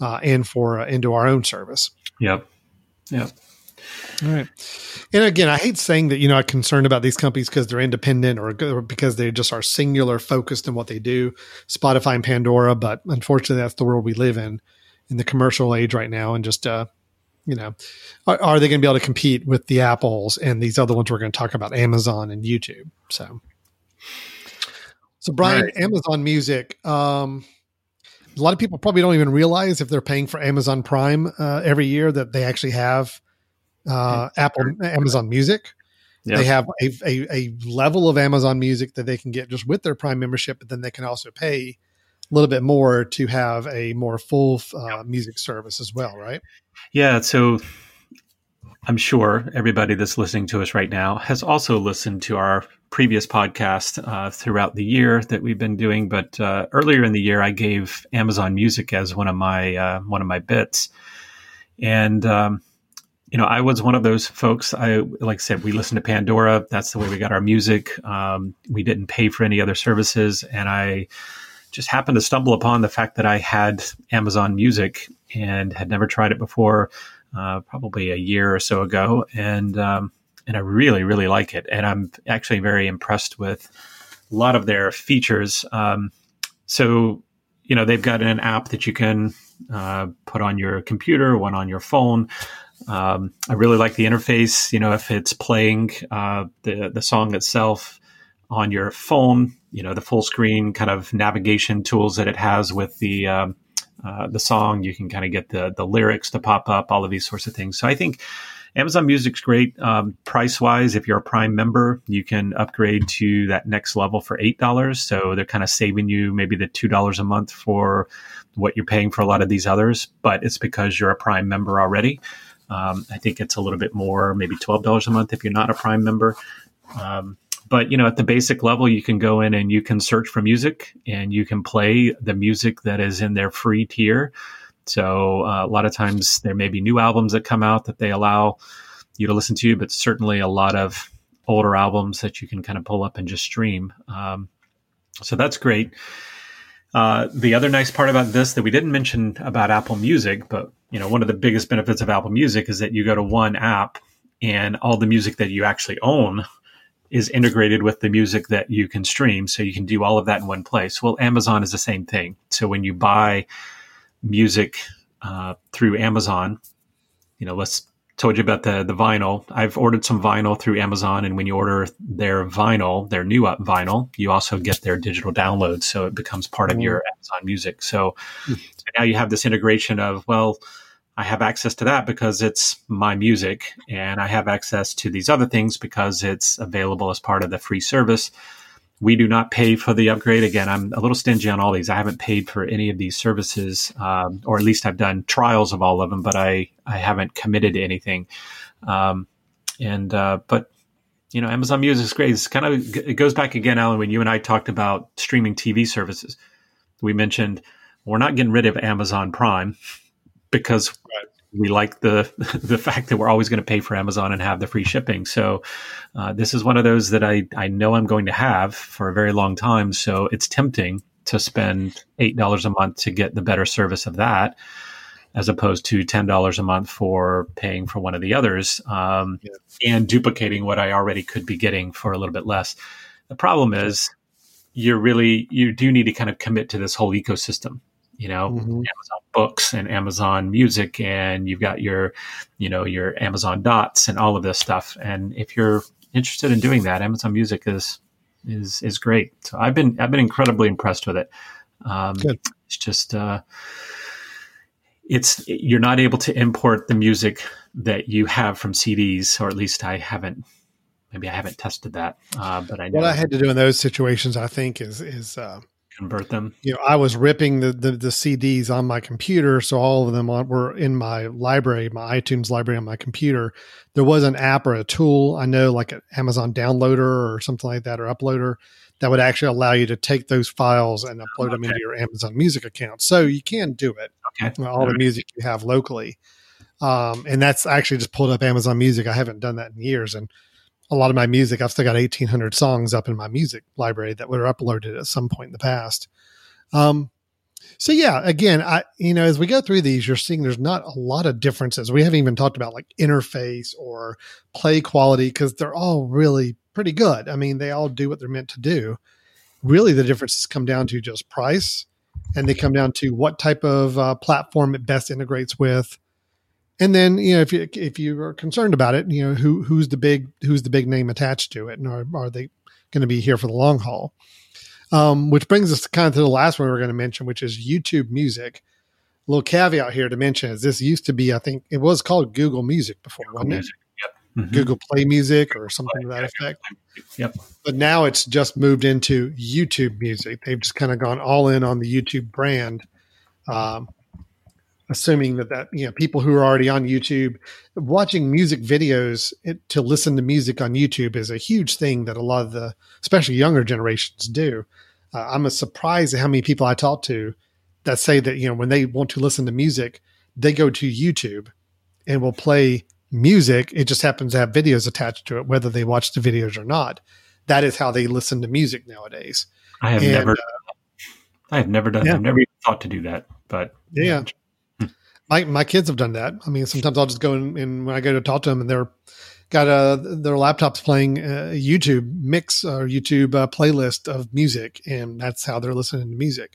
uh, and for uh, into our own service." Yep. Yep. All right. And again, I hate saying that, you know, I'm concerned about these companies because they're independent or, or because they just are singular focused in what they do, Spotify and Pandora. But unfortunately, that's the world we live in, in the commercial age right now. And just, uh, you know, are, are they going to be able to compete with the Apples and these other ones we're going to talk about, Amazon and YouTube? So, so Brian, Right. Amazon Music, um, a lot of people probably don't even realize if they're paying for Amazon Prime uh, every year that they actually have uh, Apple Amazon Music. They have a, a, a level of Amazon Music that they can get just with their Prime membership, but then they can also pay a little bit more to have a more full uh, music service as well, right? Yeah. So I'm sure everybody that's listening to us right now has also listened to our previous podcast uh, throughout the year that we've been doing. But uh, earlier in the year, I gave Amazon Music as one of my uh, one of my bits, and um, you know, I was one of those folks. I like I said, we listened to Pandora. That's the way we got our music. Um, we didn't pay for any other services, and I just happened to stumble upon the fact that I had Amazon Music and had never tried it before, uh, probably a year or so ago, and um, and I really really like it, and I'm actually very impressed with a lot of their features. Um, so you know they've got an app that you can uh, put on your computer, one on your phone. Um, I really like the interface. You know, if it's playing uh, the the song itself on your phone, you know, the full screen kind of navigation tools that it has with the um, uh, the song, you can kind of get the the lyrics to pop up, all of these sorts of things. So I think Amazon Music's great um, price wise. If you're a Prime member, you can upgrade to that next level for eight dollars. So they're kind of saving you maybe the two dollars a month for what you're paying for a lot of these others, but it's because you're a Prime member already. Um, I think it's a little bit more, maybe twelve dollars a month if you're not a Prime member. Um, but you know, at the basic level, you can go in and you can search for music, and you can play the music that is in their free tier. So uh, a lot of times there may be new albums that come out that they allow you to listen to, but certainly a lot of older albums that you can kind of pull up and just stream. Um, so that's great. Uh, the other nice part about this that we didn't mention about Apple Music, but you know, one of the biggest benefits of Apple Music is that you go to one app and all the music that you actually own is integrated with the music that you can stream. So you can do all of that in one place. Well, Amazon is the same thing. So when you buy music uh, through Amazon, you know, let's told you about the the vinyl. I've ordered some vinyl through Amazon, and when you order their vinyl, their new up vinyl, you also get their digital download, so it becomes part of your Amazon Music. So, mm. so now you have this integration of well, I have access to that because it's my music, and I have access to these other things because it's available as part of the free service. We do not pay for the upgrade. Again, I'm a little stingy on all these. I haven't paid for any of these services, um, or at least I've done trials of all of them, but I, I haven't committed to anything. Um, and, uh, but, you know, Amazon Music is great. It's kind of, it goes back again, Alan, when you and I talked about streaming TV services. We mentioned we're not getting rid of Amazon Prime because we like the (laughs) the fact that we're always going to pay for Amazon and have the free shipping. So uh, this is one of those that I I know I'm going to have for a very long time. So it's tempting to spend eight dollars a month to get the better service of that, as opposed to ten dollars a month for paying for one of the others um, yeah. and duplicating what I already could be getting for a little bit less. The problem is you're really you do need to kind of commit to this whole ecosystem you know mm-hmm. amazon books and amazon music and you've got your you know your amazon dots and all of this stuff and if you're interested in doing that amazon music is is is great so i've been i've been incredibly impressed with it um, Good. it's just uh, it's you're not able to import the music that you have from cds or at least i haven't maybe i haven't tested that uh, but i know what i had to do in those situations i think is is uh, convert them. You know, I was ripping the, the, the CDs on my computer, so all of them were in my library, my iTunes library on my computer. There was an app or a tool I know, like an Amazon Downloader or something like that, or Uploader, that would actually allow you to take those files and upload okay. them into your Amazon Music account. So you can do it. Okay. All, all the right. music you have locally. Um, and that's actually just pulled up Amazon Music. I haven't done that in years, and a lot of my music, I've still got 1800 songs up in my music library that were uploaded at some point in the past. Um, so yeah, again, I, you know, as we go through these, you're seeing there's not a lot of differences. We haven't even talked about like interface or play quality because they're all really pretty good. I mean, they all do what they're meant to do. Really, the differences come down to just price and they come down to what type of uh, platform it best integrates with and then you know if you if you are concerned about it, you know who who's the big who's the big name attached to it, and are are they going to be here for the long haul? Um, which brings us to kind of to the last one we're going to mention, which is YouTube Music. A little caveat here to mention is this used to be, I think it was called Google Music before, Google wasn't Music. it? Yep. Mm-hmm. Google Play Music or something to that effect. Yep. But now it's just moved into YouTube Music. They've just kind of gone all in on the YouTube brand. Um, assuming that that you know people who are already on YouTube watching music videos it, to listen to music on YouTube is a huge thing that a lot of the especially younger generations do. Uh, I'm a surprised at how many people I talk to that say that you know when they want to listen to music they go to YouTube and will play music. It just happens to have videos attached to it, whether they watch the videos or not. That is how they listen to music nowadays. I have and, never, uh, I have never done. Yeah. I've never even thought to do that, but yeah, my my kids have done that. I mean, sometimes I'll just go in, and when I go to talk to them, and they're got a their laptops playing a YouTube mix or YouTube uh, playlist of music, and that's how they're listening to music.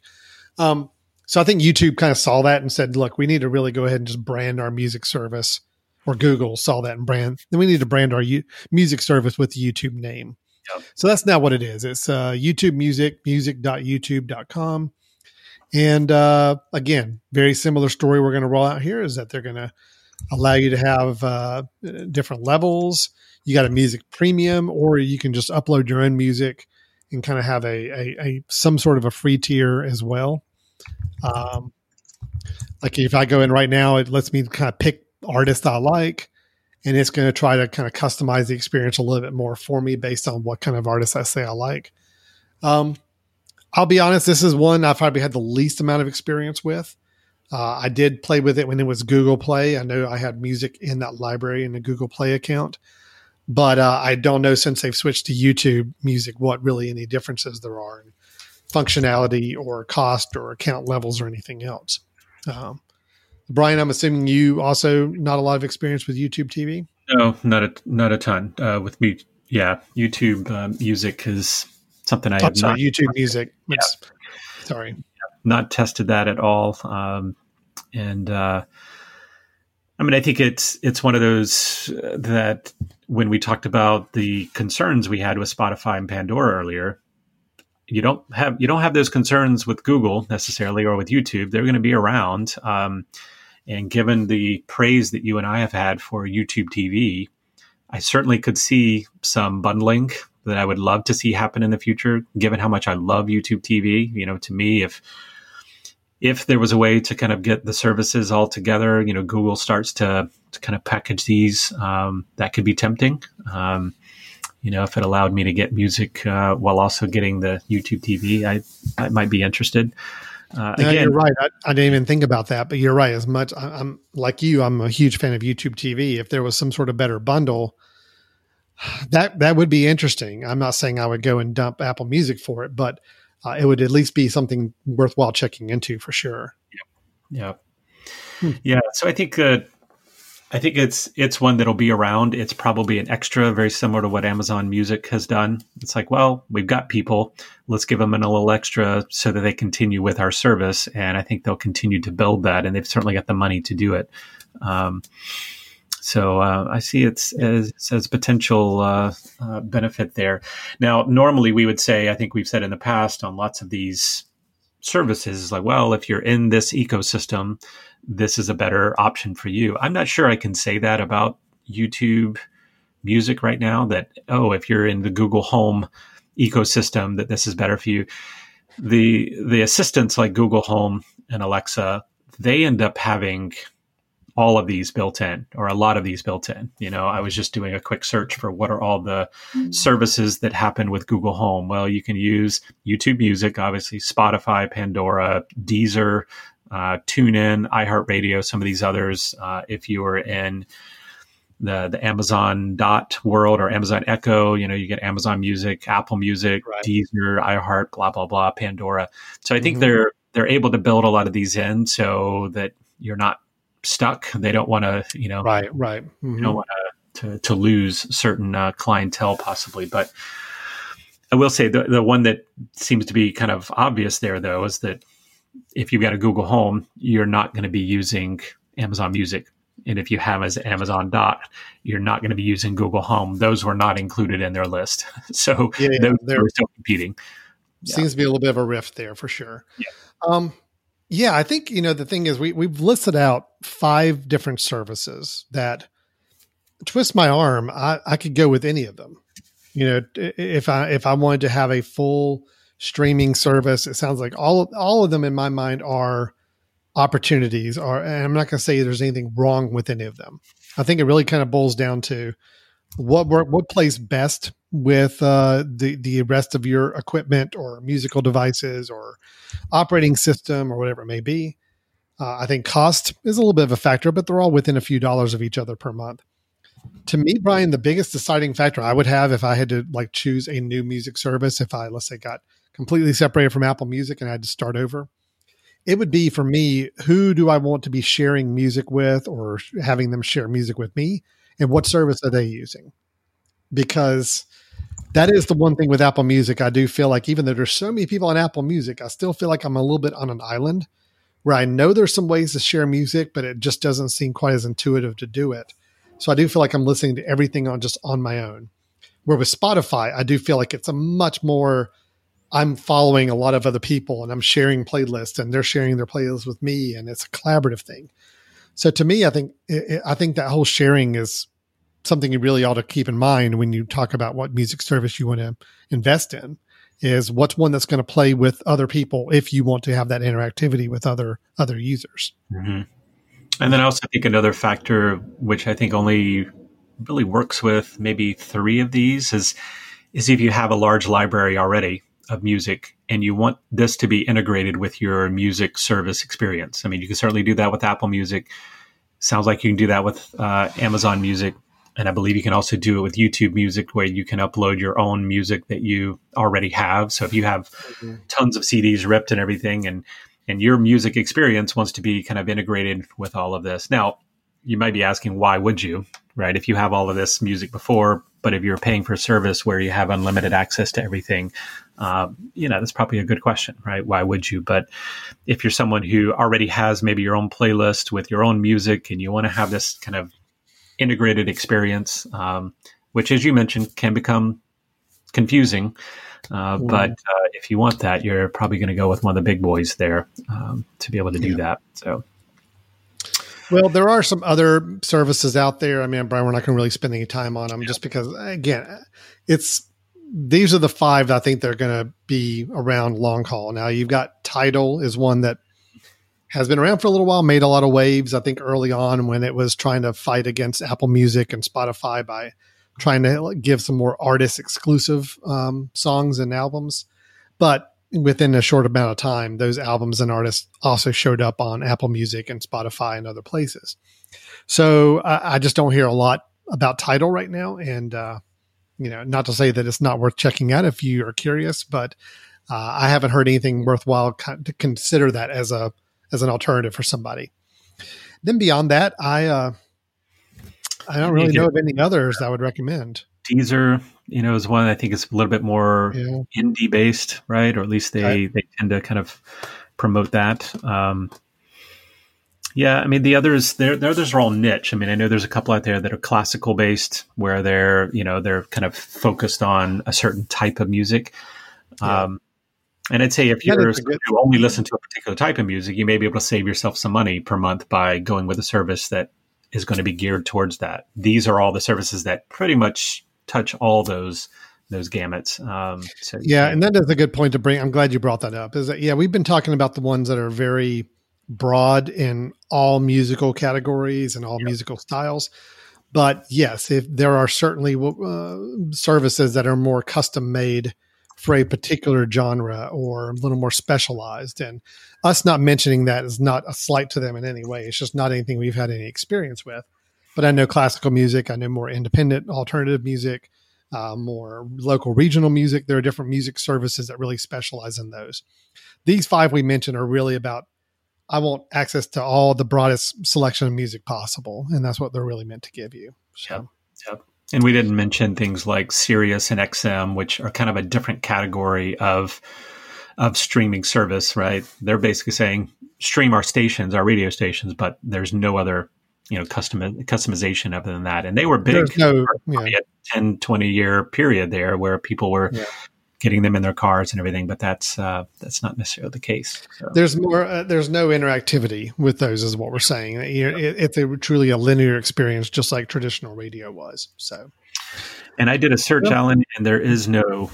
Um, so I think YouTube kind of saw that and said, "Look, we need to really go ahead and just brand our music service." Or Google saw that and brand. Then we need to brand our U- music service with the YouTube name. Yep. So that's not what it is. It's uh, YouTube Music, music.youtube.com. And uh, again, very similar story we're going to roll out here is that they're going to allow you to have uh, different levels. You got a music premium, or you can just upload your own music and kind of have a, a, a some sort of a free tier as well. Um, like if I go in right now, it lets me kind of pick artists I like, and it's going to try to kind of customize the experience a little bit more for me based on what kind of artists I say I like. Um, I'll be honest, this is one I've probably had the least amount of experience with. Uh, I did play with it when it was Google Play. I know I had music in that library in the Google Play account, but uh, I don't know since they've switched to YouTube Music what really any differences there are in functionality or cost or account levels or anything else. Um, Brian, I'm assuming you also not a lot of experience with YouTube TV. No, not a not a ton uh, with me Yeah, YouTube uh, Music is something I I'm have sorry, not YouTube Music. It's, Sorry. not tested that at all. Um, and uh, I mean, I think it's it's one of those uh, that when we talked about the concerns we had with Spotify and Pandora earlier, you don't have you don't have those concerns with Google necessarily or with YouTube. They're going to be around. Um, and given the praise that you and I have had for YouTube TV, I certainly could see some bundling that I would love to see happen in the future. Given how much I love YouTube TV, you know, to me, if if there was a way to kind of get the services all together, you know, Google starts to, to kind of package these, um, that could be tempting. Um, you know, if it allowed me to get music uh, while also getting the YouTube TV, I, I might be interested. Uh, Yeah, again, you're right. I, I didn't even think about that, but you're right. As much I, I'm like you, I'm a huge fan of YouTube TV. If there was some sort of better bundle, (sighs) that that would be interesting. I'm not saying I would go and dump Apple Music for it, but uh, it would at least be something worthwhile checking into for sure. Yeah. Hmm. Yeah. So I think uh, I think it's it's one that'll be around. It's probably an extra, very similar to what Amazon Music has done. It's like, well, we've got people. Let's give them a little extra so that they continue with our service. And I think they'll continue to build that, and they've certainly got the money to do it. Um, so uh, I see it's as, as potential uh, uh, benefit there. Now, normally we would say, I think we've said in the past on lots of these services, is like, well, if you're in this ecosystem, this is a better option for you. I'm not sure I can say that about YouTube music right now that, oh, if you're in the Google Home ecosystem, that this is better for you. The the assistants like Google Home and Alexa, they end up having all of these built in or a lot of these built in. You know, I was just doing a quick search for what are all the services that happen with Google Home. Well, you can use YouTube Music, obviously, Spotify, Pandora, Deezer, uh, TuneIn, iHeartRadio, some of these others. Uh, if you are in the the Amazon Dot world or Amazon Echo, you know, you get Amazon Music, Apple Music, Right. Deezer, iHeart, blah blah blah, Pandora. So I think Mhm. they're they're able to build a lot of these in so that you're not stuck. They don't want to, you know, Right, right. Mhm. you don't want to, to lose certain uh, clientele possibly. But I will say the the one that seems to be kind of obvious there though is that if you've got a Google Home, you're not going to be using Amazon Music. And if you have as Amazon Dot, you're not going to be using Google Home. Those were not included in their list. (laughs) So Yeah, yeah, those they're- are still competing. Yeah. Seems to be a little bit of a rift there for sure. Yeah. Um, yeah, I think you know the thing is we we've listed out five different services that twist my arm. I, I could go with any of them. You know, if I if I wanted to have a full streaming service, it sounds like all of, all of them in my mind are opportunities. Are and I'm not going to say there's anything wrong with any of them. I think it really kind of boils down to what work what plays best with uh, the the rest of your equipment or musical devices or operating system or whatever it may be. Uh, I think cost is a little bit of a factor, but they're all within a few dollars of each other per month. To me, Brian, the biggest deciding factor I would have if I had to like choose a new music service, if I let's say got completely separated from Apple Music and I had to start over, it would be for me who do I want to be sharing music with or having them share music with me, and what service are they using? Because that is the one thing with Apple Music. I do feel like even though there's so many people on Apple Music, I still feel like I'm a little bit on an island where I know there's some ways to share music, but it just doesn't seem quite as intuitive to do it. So I do feel like I'm listening to everything on just on my own. Where with Spotify, I do feel like it's a much more I'm following a lot of other people and I'm sharing playlists and they're sharing their playlists with me and it's a collaborative thing. So to me, I think I think that whole sharing is something you really ought to keep in mind when you talk about what music service you want to invest in is what's one that's going to play with other people if you want to have that interactivity with other other users. hmm And then I also think another factor, which I think only really works with maybe three of these, is is if you have a large library already of music and you want this to be integrated with your music service experience. I mean, you can certainly do that with Apple Music. Sounds like you can do that with uh, Amazon Music. And I believe you can also do it with YouTube Music, where you can upload your own music that you already have. So if you have tons of CDs ripped and everything, and and your music experience wants to be kind of integrated with all of this. Now, you might be asking, why would you? Right? If you have all of this music before, but if you're paying for a service where you have unlimited access to everything, um, you know, that's probably a good question, right? Why would you? But if you're someone who already has maybe your own playlist with your own music and you want to have this kind of integrated experience, um, which, as you mentioned, can become confusing. Uh, mm. But uh, if you want that, you're probably going to go with one of the big boys there um, to be able to do yeah. that. So. Well, there are some other services out there. I mean, Brian, we're not going to really spend any time on them yeah. just because, again, it's these are the five I think they're going to be around long haul. Now you've got Tidal is one that has been around for a little while, made a lot of waves. I think early on when it was trying to fight against Apple Music and Spotify by trying to give some more artist exclusive um, songs and albums, but within a short amount of time, those albums and artists also showed up on Apple Music and Spotify and other places. So I, I just don't hear a lot about Tidal right now, and uh, you know, not to say that it's not worth checking out if you are curious, but uh, I haven't heard anything worthwhile to consider that as a as an alternative for somebody. Then beyond that, I uh, I don't really know of any others I would recommend. Deezer, you know, is one I think is a little bit more yeah. indie based, right? Or at least they right. they tend to kind of promote that. Um, yeah, I mean the others, the others are all niche. I mean, I know there's a couple out there that are classical based, where they're you know they're kind of focused on a certain type of music. Yeah. Um, and I'd say if you're only listen to a particular type of music, you may be able to save yourself some money per month by going with a service that is going to be geared towards that. These are all the services that pretty much touch all those those gamuts. Um, so yeah, and that is a good point to bring. I'm glad you brought that up. Is that yeah, we've been talking about the ones that are very broad in all musical categories and all yep. musical styles. But yes, if there are certainly uh, services that are more custom made for a particular genre or a little more specialized, and us not mentioning that is not a slight to them in any way. It's just not anything we've had any experience with. But I know classical music, I know more independent alternative music, uh, more local regional music. There are different music services that really specialize in those. These five we mentioned are really about I want access to all the broadest selection of music possible, and that's what they're really meant to give you. So. Yep. Yep. And we didn't mention things like Sirius and XM, which are kind of a different category of of streaming service, right? They're basically saying stream our stations, our radio stations, but there's no other, you know, custom customization other than that. And they were big no, yeah. 10, 20 year period there where people were yeah getting them in their cars and everything, but that's uh, that's not necessarily the case. So. There's more. Uh, there's no interactivity with those, is what we're saying. It, it's a, truly a linear experience, just like traditional radio was. So, and I did a search, well, Alan, and there is no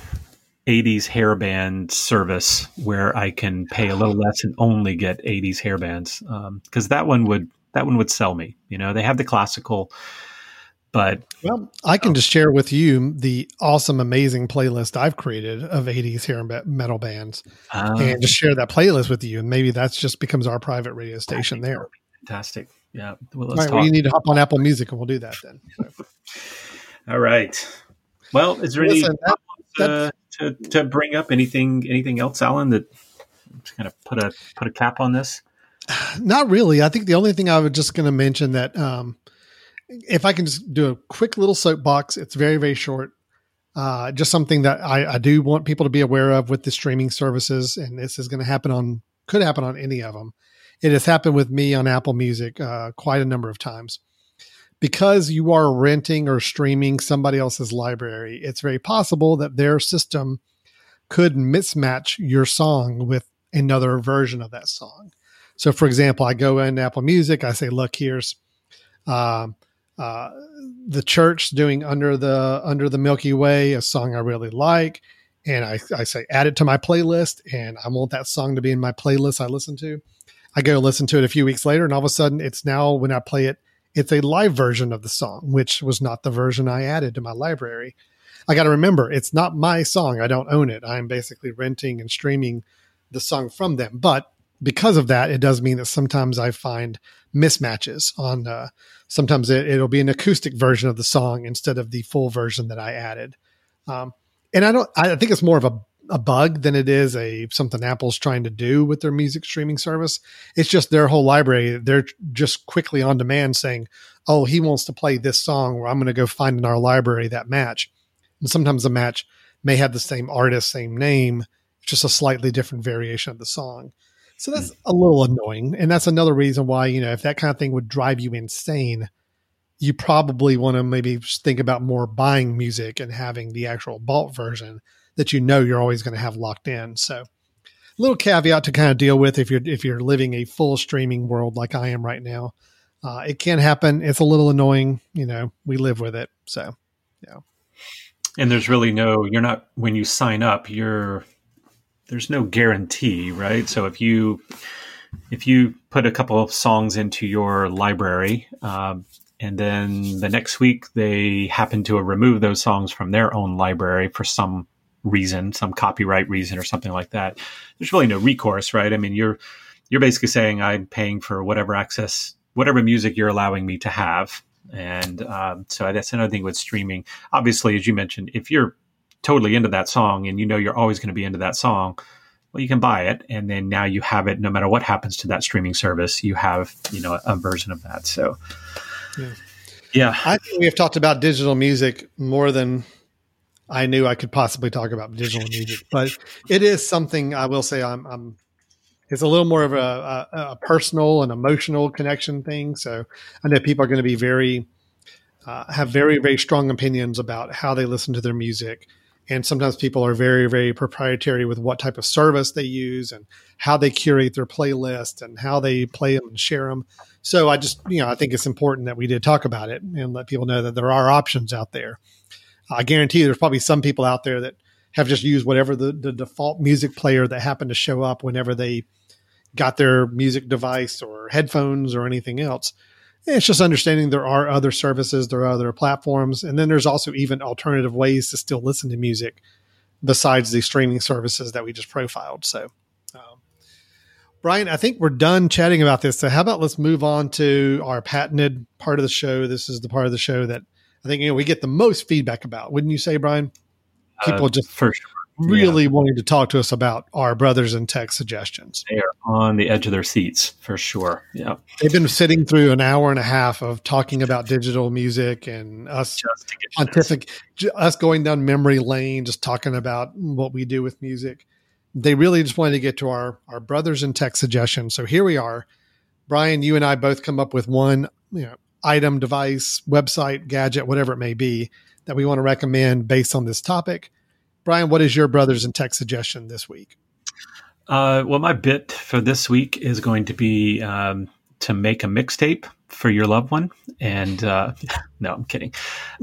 80s hairband service where I can pay a little less and only get 80s hairbands because um, that one would that one would sell me. You know, they have the classical but well, I can just share with you the awesome, amazing playlist I've created of 80s hair metal bands, um, and just share that playlist with you. And maybe that's just becomes our private radio station there. Fantastic. Yeah. Well, let's All right, well, you need to hop on Apple Music, and we'll do that then. So. (laughs) All right. Well, is there Listen, any that, uh, to to bring up anything anything else, Alan? That just kind of put a put a cap on this. (sighs) Not really. I think the only thing I was just going to mention that. Um, if I can just do a quick little soapbox, it's very, very short. Uh, just something that I, I, do want people to be aware of with the streaming services, and this is going to happen on, could happen on any of them. It has happened with me on Apple Music uh, quite a number of times. Because you are renting or streaming somebody else's library, it's very possible that their system could mismatch your song with another version of that song. So, for example, I go in Apple Music, I say, "Look, here's." Um, uh, the church doing under the under the Milky Way, a song I really like, and I, I say add it to my playlist, and I want that song to be in my playlist I listen to. I go listen to it a few weeks later, and all of a sudden, it's now when I play it, it's a live version of the song, which was not the version I added to my library. I got to remember, it's not my song. I don't own it. I'm basically renting and streaming the song from them. But because of that, it does mean that sometimes I find mismatches on. Uh, sometimes it, will be an acoustic version of the song instead of the full version that I added. Um, and I don't. I think it's more of a, a bug than it is a something Apple's trying to do with their music streaming service. It's just their whole library. They're just quickly on demand saying, oh, he wants to play this song, or I'm going to go find in our library that match. And sometimes the match may have the same artist, same name, just a slightly different variation of the song. So that's mm. a little annoying. And that's another reason why, you know, if that kind of thing would drive you insane, you probably want to maybe think about more buying music and having the actual bought version that you know you're always going to have locked in. So little caveat to kind of deal with if you're if you're living a full streaming world like I am right now. Uh, it can happen. It's a little annoying. You know, we live with it. So, yeah. And there's really no. You're not when you sign up. You're there's no guarantee, right? So if you if you put a couple of songs into your library, um, and then the next week they happen to remove those songs from their own library for some reason, some copyright reason or something like that, there's really no recourse, right? I mean, you're you're basically saying I'm paying for whatever access, whatever music you're allowing me to have, and um, so that's another thing with streaming. Obviously, as you mentioned, if you're totally into that song and you know you're always going to be into that song, well, you can buy it, and then now you have it. No matter what happens to that streaming service, you have you know a version of that. So, yeah, yeah. I think we have talked about digital music more than I knew I could possibly talk about digital music, (laughs) but it is something I will say I'm, I'm it's a little more of a, a, a, personal and emotional connection thing. So I know people are going to be very, uh, have very, very strong opinions about how they listen to their music. And sometimes people are very, very proprietary with what type of service they use and how they curate their playlist and how they play them and share them. So I just, you know, I think it's important that we did talk about it and let people know that there are options out there. I guarantee there's probably some people out there that have just used whatever the, the default music player that happened to show up whenever they got their music device or headphones or anything else. It's just understanding there are other services, there are other platforms, and then there's also even alternative ways to still listen to music besides the streaming services that we just profiled. So, um, Brian, I think we're done chatting about this. So, how about let's move on to our patented part of the show? This is the part of the show that I think you know we get the most feedback about. Wouldn't you say, Brian? People uh, just for sure. Really yeah. wanting to talk to us about our brothers in tech suggestions. They are on the edge of their seats for sure. Yeah, they've been sitting through an hour and a half of talking about digital music and us pontific, us going down memory lane, just talking about what we do with music. They really just wanted to get to our our brothers in tech suggestions. So here we are. Brian, you and I both come up with one you know item, device, website, gadget, whatever it may be that we want to recommend based on this topic. Brian, what is your brothers in tech suggestion this week? Uh, well, my bit for this week is going to be um, to make a mixtape for your loved one. And uh, (laughs) no, I'm kidding.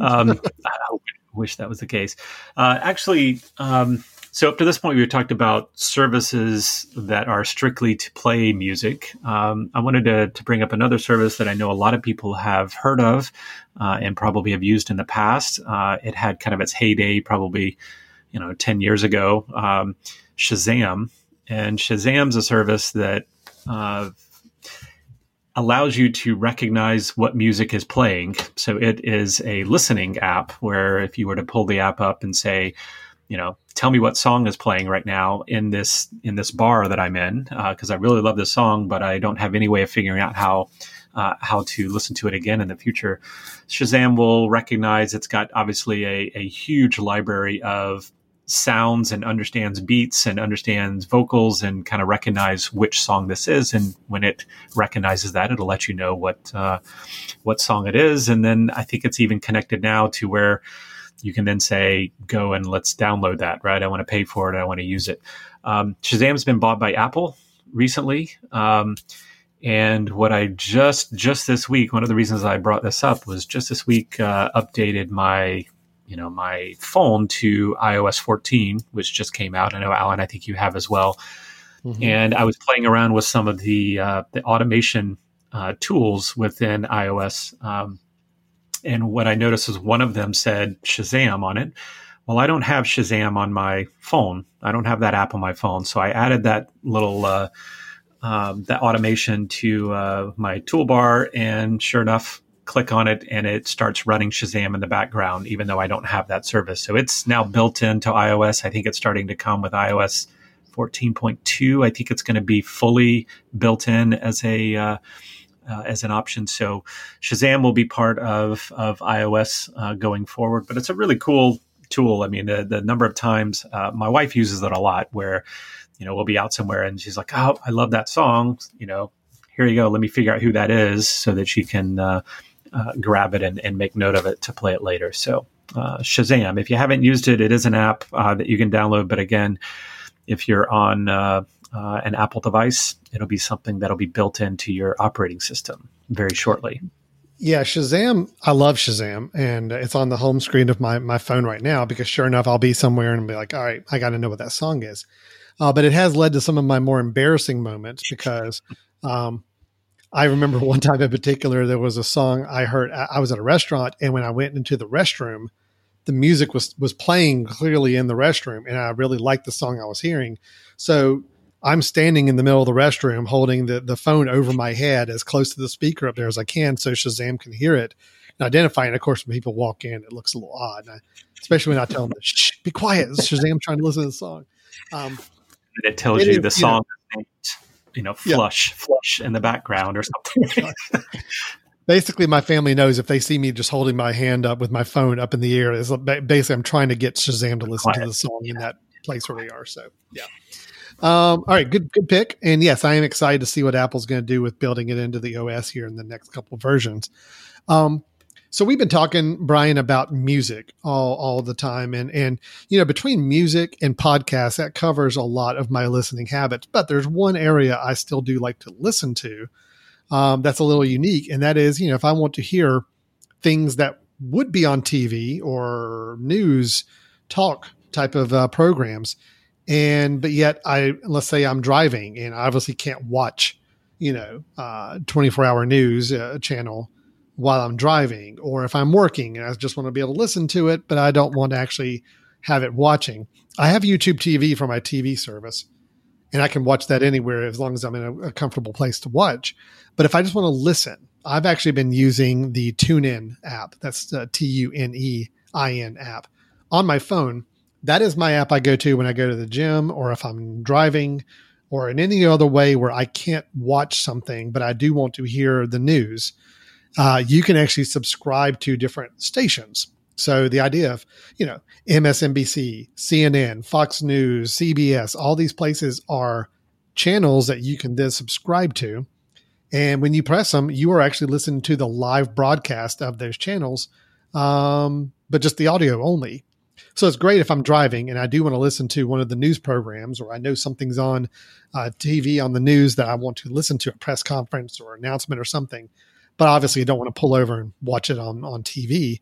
Um, (laughs) I wish that was the case. Uh, actually, um, so up to this point, we talked about services that are strictly to play music. Um, I wanted to, to, bring up another service that I know a lot of people have heard of uh, and probably have used in the past. Uh, it had kind of its heyday, probably you know, ten years ago. Um, Shazam, and Shazam's a service that uh, allows you to recognize what music is playing. So it is a listening app where if you were to pull the app up and say, you know, tell me what song is playing right now in this in this bar that I'm in because uh, I really love this song, but I don't have any way of figuring out how uh, how to listen to it again in the future. Shazam will recognize it's got obviously a, a huge library of sounds and understands beats and understands vocals and kind of recognize which song this is. And when it recognizes that, it'll let you know what uh, what song it is. And then I think it's even connected now to where you can then say, go and let's download that, right? I want to pay for it. I want to use it. Um, Shazam's been bought by Apple recently. Um, and what I just, just this week, one of the reasons I brought this up was just this week, uh, updated my, you know, my phone to iOS 14, which just came out. I know, Alan, I think you have as well. Mm-hmm. And I was playing around with some of the, uh, the automation uh, tools within iOS. Um, and what I noticed is one of them said Shazam on it. Well, I don't have Shazam on my phone. I don't have that app on my phone. So I added that little uh, um, that automation to uh, my toolbar, and sure enough, click on it and it starts running Shazam in the background, even though I don't have that service. So it's now built into iOS. I think it's starting to come with iOS 14.2. I think it's going to be fully built in as a uh, uh, as an option. So Shazam will be part of of iOS uh, going forward, but it's a really cool tool. I mean, the, the number of times uh, my wife uses it a lot, where you know we'll be out somewhere and she's like, "Oh, I love that song," you know. Here you go. Let me figure out who that is, so that she can uh, grab it and, and make note of it to play it later. So uh, Shazam. If you haven't used it, it is an app uh, that you can download. But again, if you're on uh, uh, an Apple device, it'll be something that'll be built into your operating system very shortly. Yeah, Shazam. I love Shazam, and it's on the home screen of my my phone right now because sure enough, I'll be somewhere and be like, "All right, I got to know what that song is." Uh, but it has led to some of my more embarrassing moments because um, I remember (laughs) one time in particular there was a song I heard. I was at a restaurant, and when I went into the restroom, the music was was playing clearly in the restroom, and I really liked the song I was hearing. So I'm standing in the middle of the restroom holding the, the phone over my head as close to the speaker up there as I can so Shazam can hear it and identify. And of course, when people walk in, it looks a little odd, I, especially when I tell them, (laughs) Shh, be quiet. Shazam trying to listen to the song. Um, and it tells it you is, the song, you know, you know flush, yeah. flush in the background or something. (laughs) basically my family knows if they see me just holding my hand up with my phone up in the air, is basically I'm trying to get Shazam to listen quiet. to the song in that place where we are. So yeah. Um, all right, good good pick. And yes, I am excited to see what Apple's going to do with building it into the OS here in the next couple versions. Um, so we've been talking, Brian, about music all, all the time. And and you know, between music and podcasts, that covers a lot of my listening habits. But there's one area I still do like to listen to um, that's a little unique, and that is, you know, if I want to hear things that would be on TV or news talk type of uh, programs and but yet I let's say I'm driving and I obviously can't watch you know uh, 24 hour news uh, channel while I'm driving or if I'm working and I just want to be able to listen to it but I don't want to actually have it watching. I have YouTube TV for my TV service and I can watch that anywhere as long as I'm in a, a comfortable place to watch. But if I just want to listen, I've actually been using the TuneIn app. That's the T U N E I N app on my phone that is my app I go to when I go to the gym or if I'm driving or in any other way where I can't watch something, but I do want to hear the news. Uh, you can actually subscribe to different stations. So the idea of, you know, MSNBC, CNN, Fox News, CBS, all these places are channels that you can then subscribe to. And when you press them, you are actually listening to the live broadcast of those channels, um, but just the audio only. So it's great if I'm driving and I do want to listen to one of the news programs or I know something's on uh, TV on the news that I want to listen to a press conference or announcement or something. But obviously, I don't want to pull over and watch it on, on TV.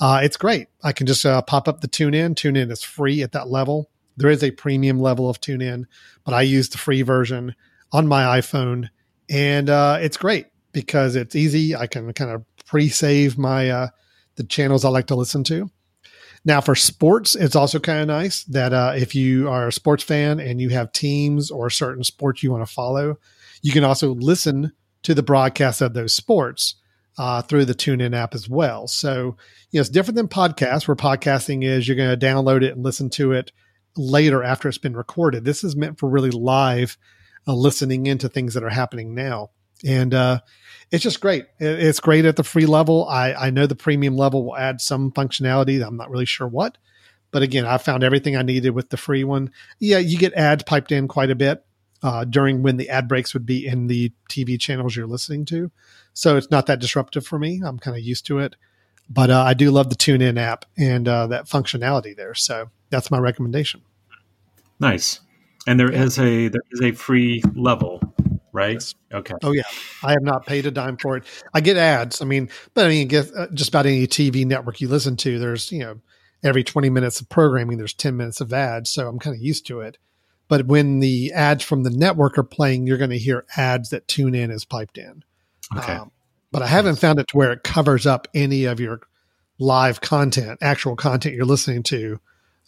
Uh, it's great. I can just uh, pop up the TuneIn. TuneIn is free at that level. There is a premium level of TuneIn, but I use the free version on my iPhone. And uh, it's great because it's easy. I can kind of pre save my uh, the channels I like to listen to now, for sports, it's also kind of nice that uh, if you are a sports fan and you have teams or certain sports you want to follow, you can also listen to the broadcast of those sports uh, through the TuneIn app as well. So, you know, it's different than podcasts, where podcasting is you're going to download it and listen to it later after it's been recorded. This is meant for really live uh, listening into things that are happening now. And uh, it's just great. It's great at the free level. I, I know the premium level will add some functionality. I'm not really sure what, but again, I found everything I needed with the free one. Yeah, you get ads piped in quite a bit uh, during when the ad breaks would be in the TV channels you're listening to. So it's not that disruptive for me. I'm kind of used to it, but uh, I do love the TuneIn app and uh, that functionality there. So that's my recommendation. Nice. And there yeah. is a there is a free level right? Yes. Okay. Oh yeah, I have not paid a dime for it. I get ads. I mean, but I mean, get uh, just about any TV network you listen to, there's you know every 20 minutes of programming, there's 10 minutes of ads. So I'm kind of used to it. But when the ads from the network are playing, you're going to hear ads that TuneIn is piped in. Okay. Um, but I haven't found it to where it covers up any of your live content, actual content you're listening to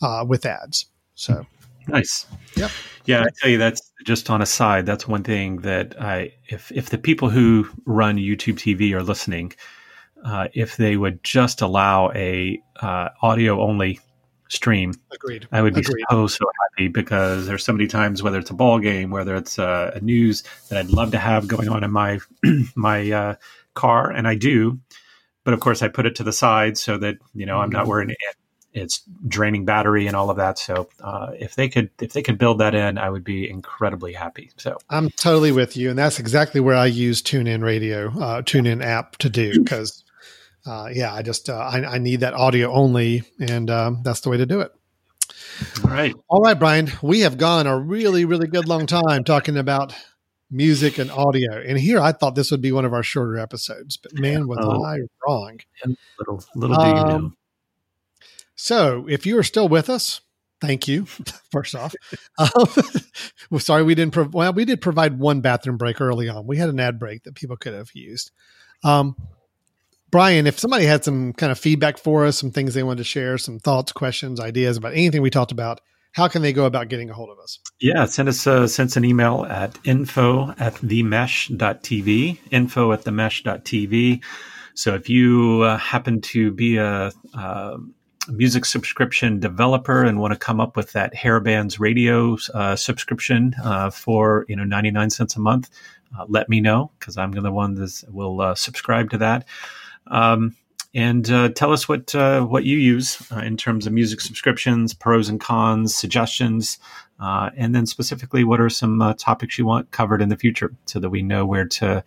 uh, with ads. So nice. Yep. Yeah, I tell you that's just on a side. That's one thing that I, if if the people who run YouTube TV are listening, uh, if they would just allow a uh, audio only stream. Agreed. I would be Agreed. so so happy because there's so many times whether it's a ball game, whether it's uh, a news that I'd love to have going on in my (clears throat) my uh, car, and I do. But of course, I put it to the side so that you know I'm not worrying it, it's draining battery and all of that. So uh, if they could if they could build that in, I would be incredibly happy. So I'm totally with you, and that's exactly where I use TuneIn Radio, uh, TuneIn app to do because, uh, yeah, I just uh, I, I need that audio only, and um, that's the way to do it. all right, All right, Brian, we have gone a really, really good long time talking about music and audio, and here I thought this would be one of our shorter episodes, but man, was Oh. I wrong. little little do you know. Um, So, if you are still with us, thank you. (laughs) First off, um, (laughs) we're sorry we didn't. Prov- well, we did provide one bathroom break early on. We had an ad break that people could have used. Um, Brian, if somebody had some kind of feedback for us, some things they wanted to share, some thoughts, questions, ideas about anything we talked about, how can they go about getting a hold of us? Yeah, send us uh, send us an email at info at themesh.tv, info at themesh.tv. So if you uh, happen to be a, uh music subscription developer and want to come up with that Hairbands radio uh, subscription uh, for you know 99 cents a month, uh, let me know because I'm the one that will uh, subscribe to that. Um, and uh, tell us what uh, what you use uh, in terms of music subscriptions, pros and cons, suggestions, uh, and then specifically what are some uh, topics you want covered in the future, so that we know where to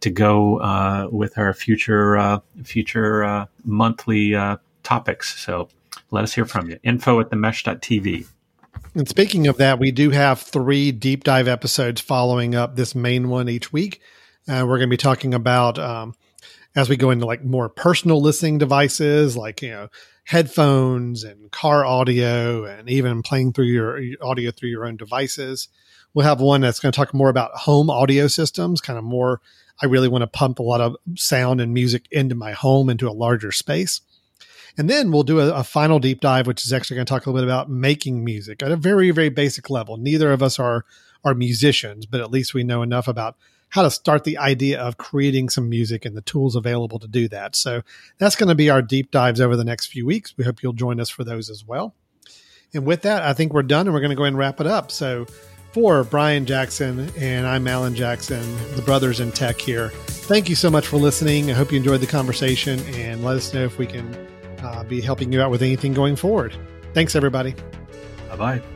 to go uh, with our future uh, future uh, monthly uh, topics. So let us hear from you. Info at themesh.tv. And speaking of that, we do have three deep dive episodes following up this main one each week. We're going to be talking about um, as we go into like more personal listening devices, like you know headphones and car audio, and even playing through your audio through your own devices. We'll have one that's going to talk more about home audio systems, kind of more. I really want to pump a lot of sound and music into my home, into a larger space. And then we'll do a, a, final deep dive, which is actually going to talk a little bit about making music at a very, very basic level. Neither of us are are musicians, but at least we know enough about how to start the idea of creating some music and the tools available to do that. So that's going to be our deep dives over the next few weeks. We hope you'll join us for those as well. And with that, I think we're done and we're going to go ahead and wrap it up. So for Brian Jackson and I'm Alan Jackson, the brothers in tech here. Thank you so much for listening. I hope you enjoyed the conversation and let us know if we can uh, be helping you out with anything going forward. Thanks, everybody. Bye bye.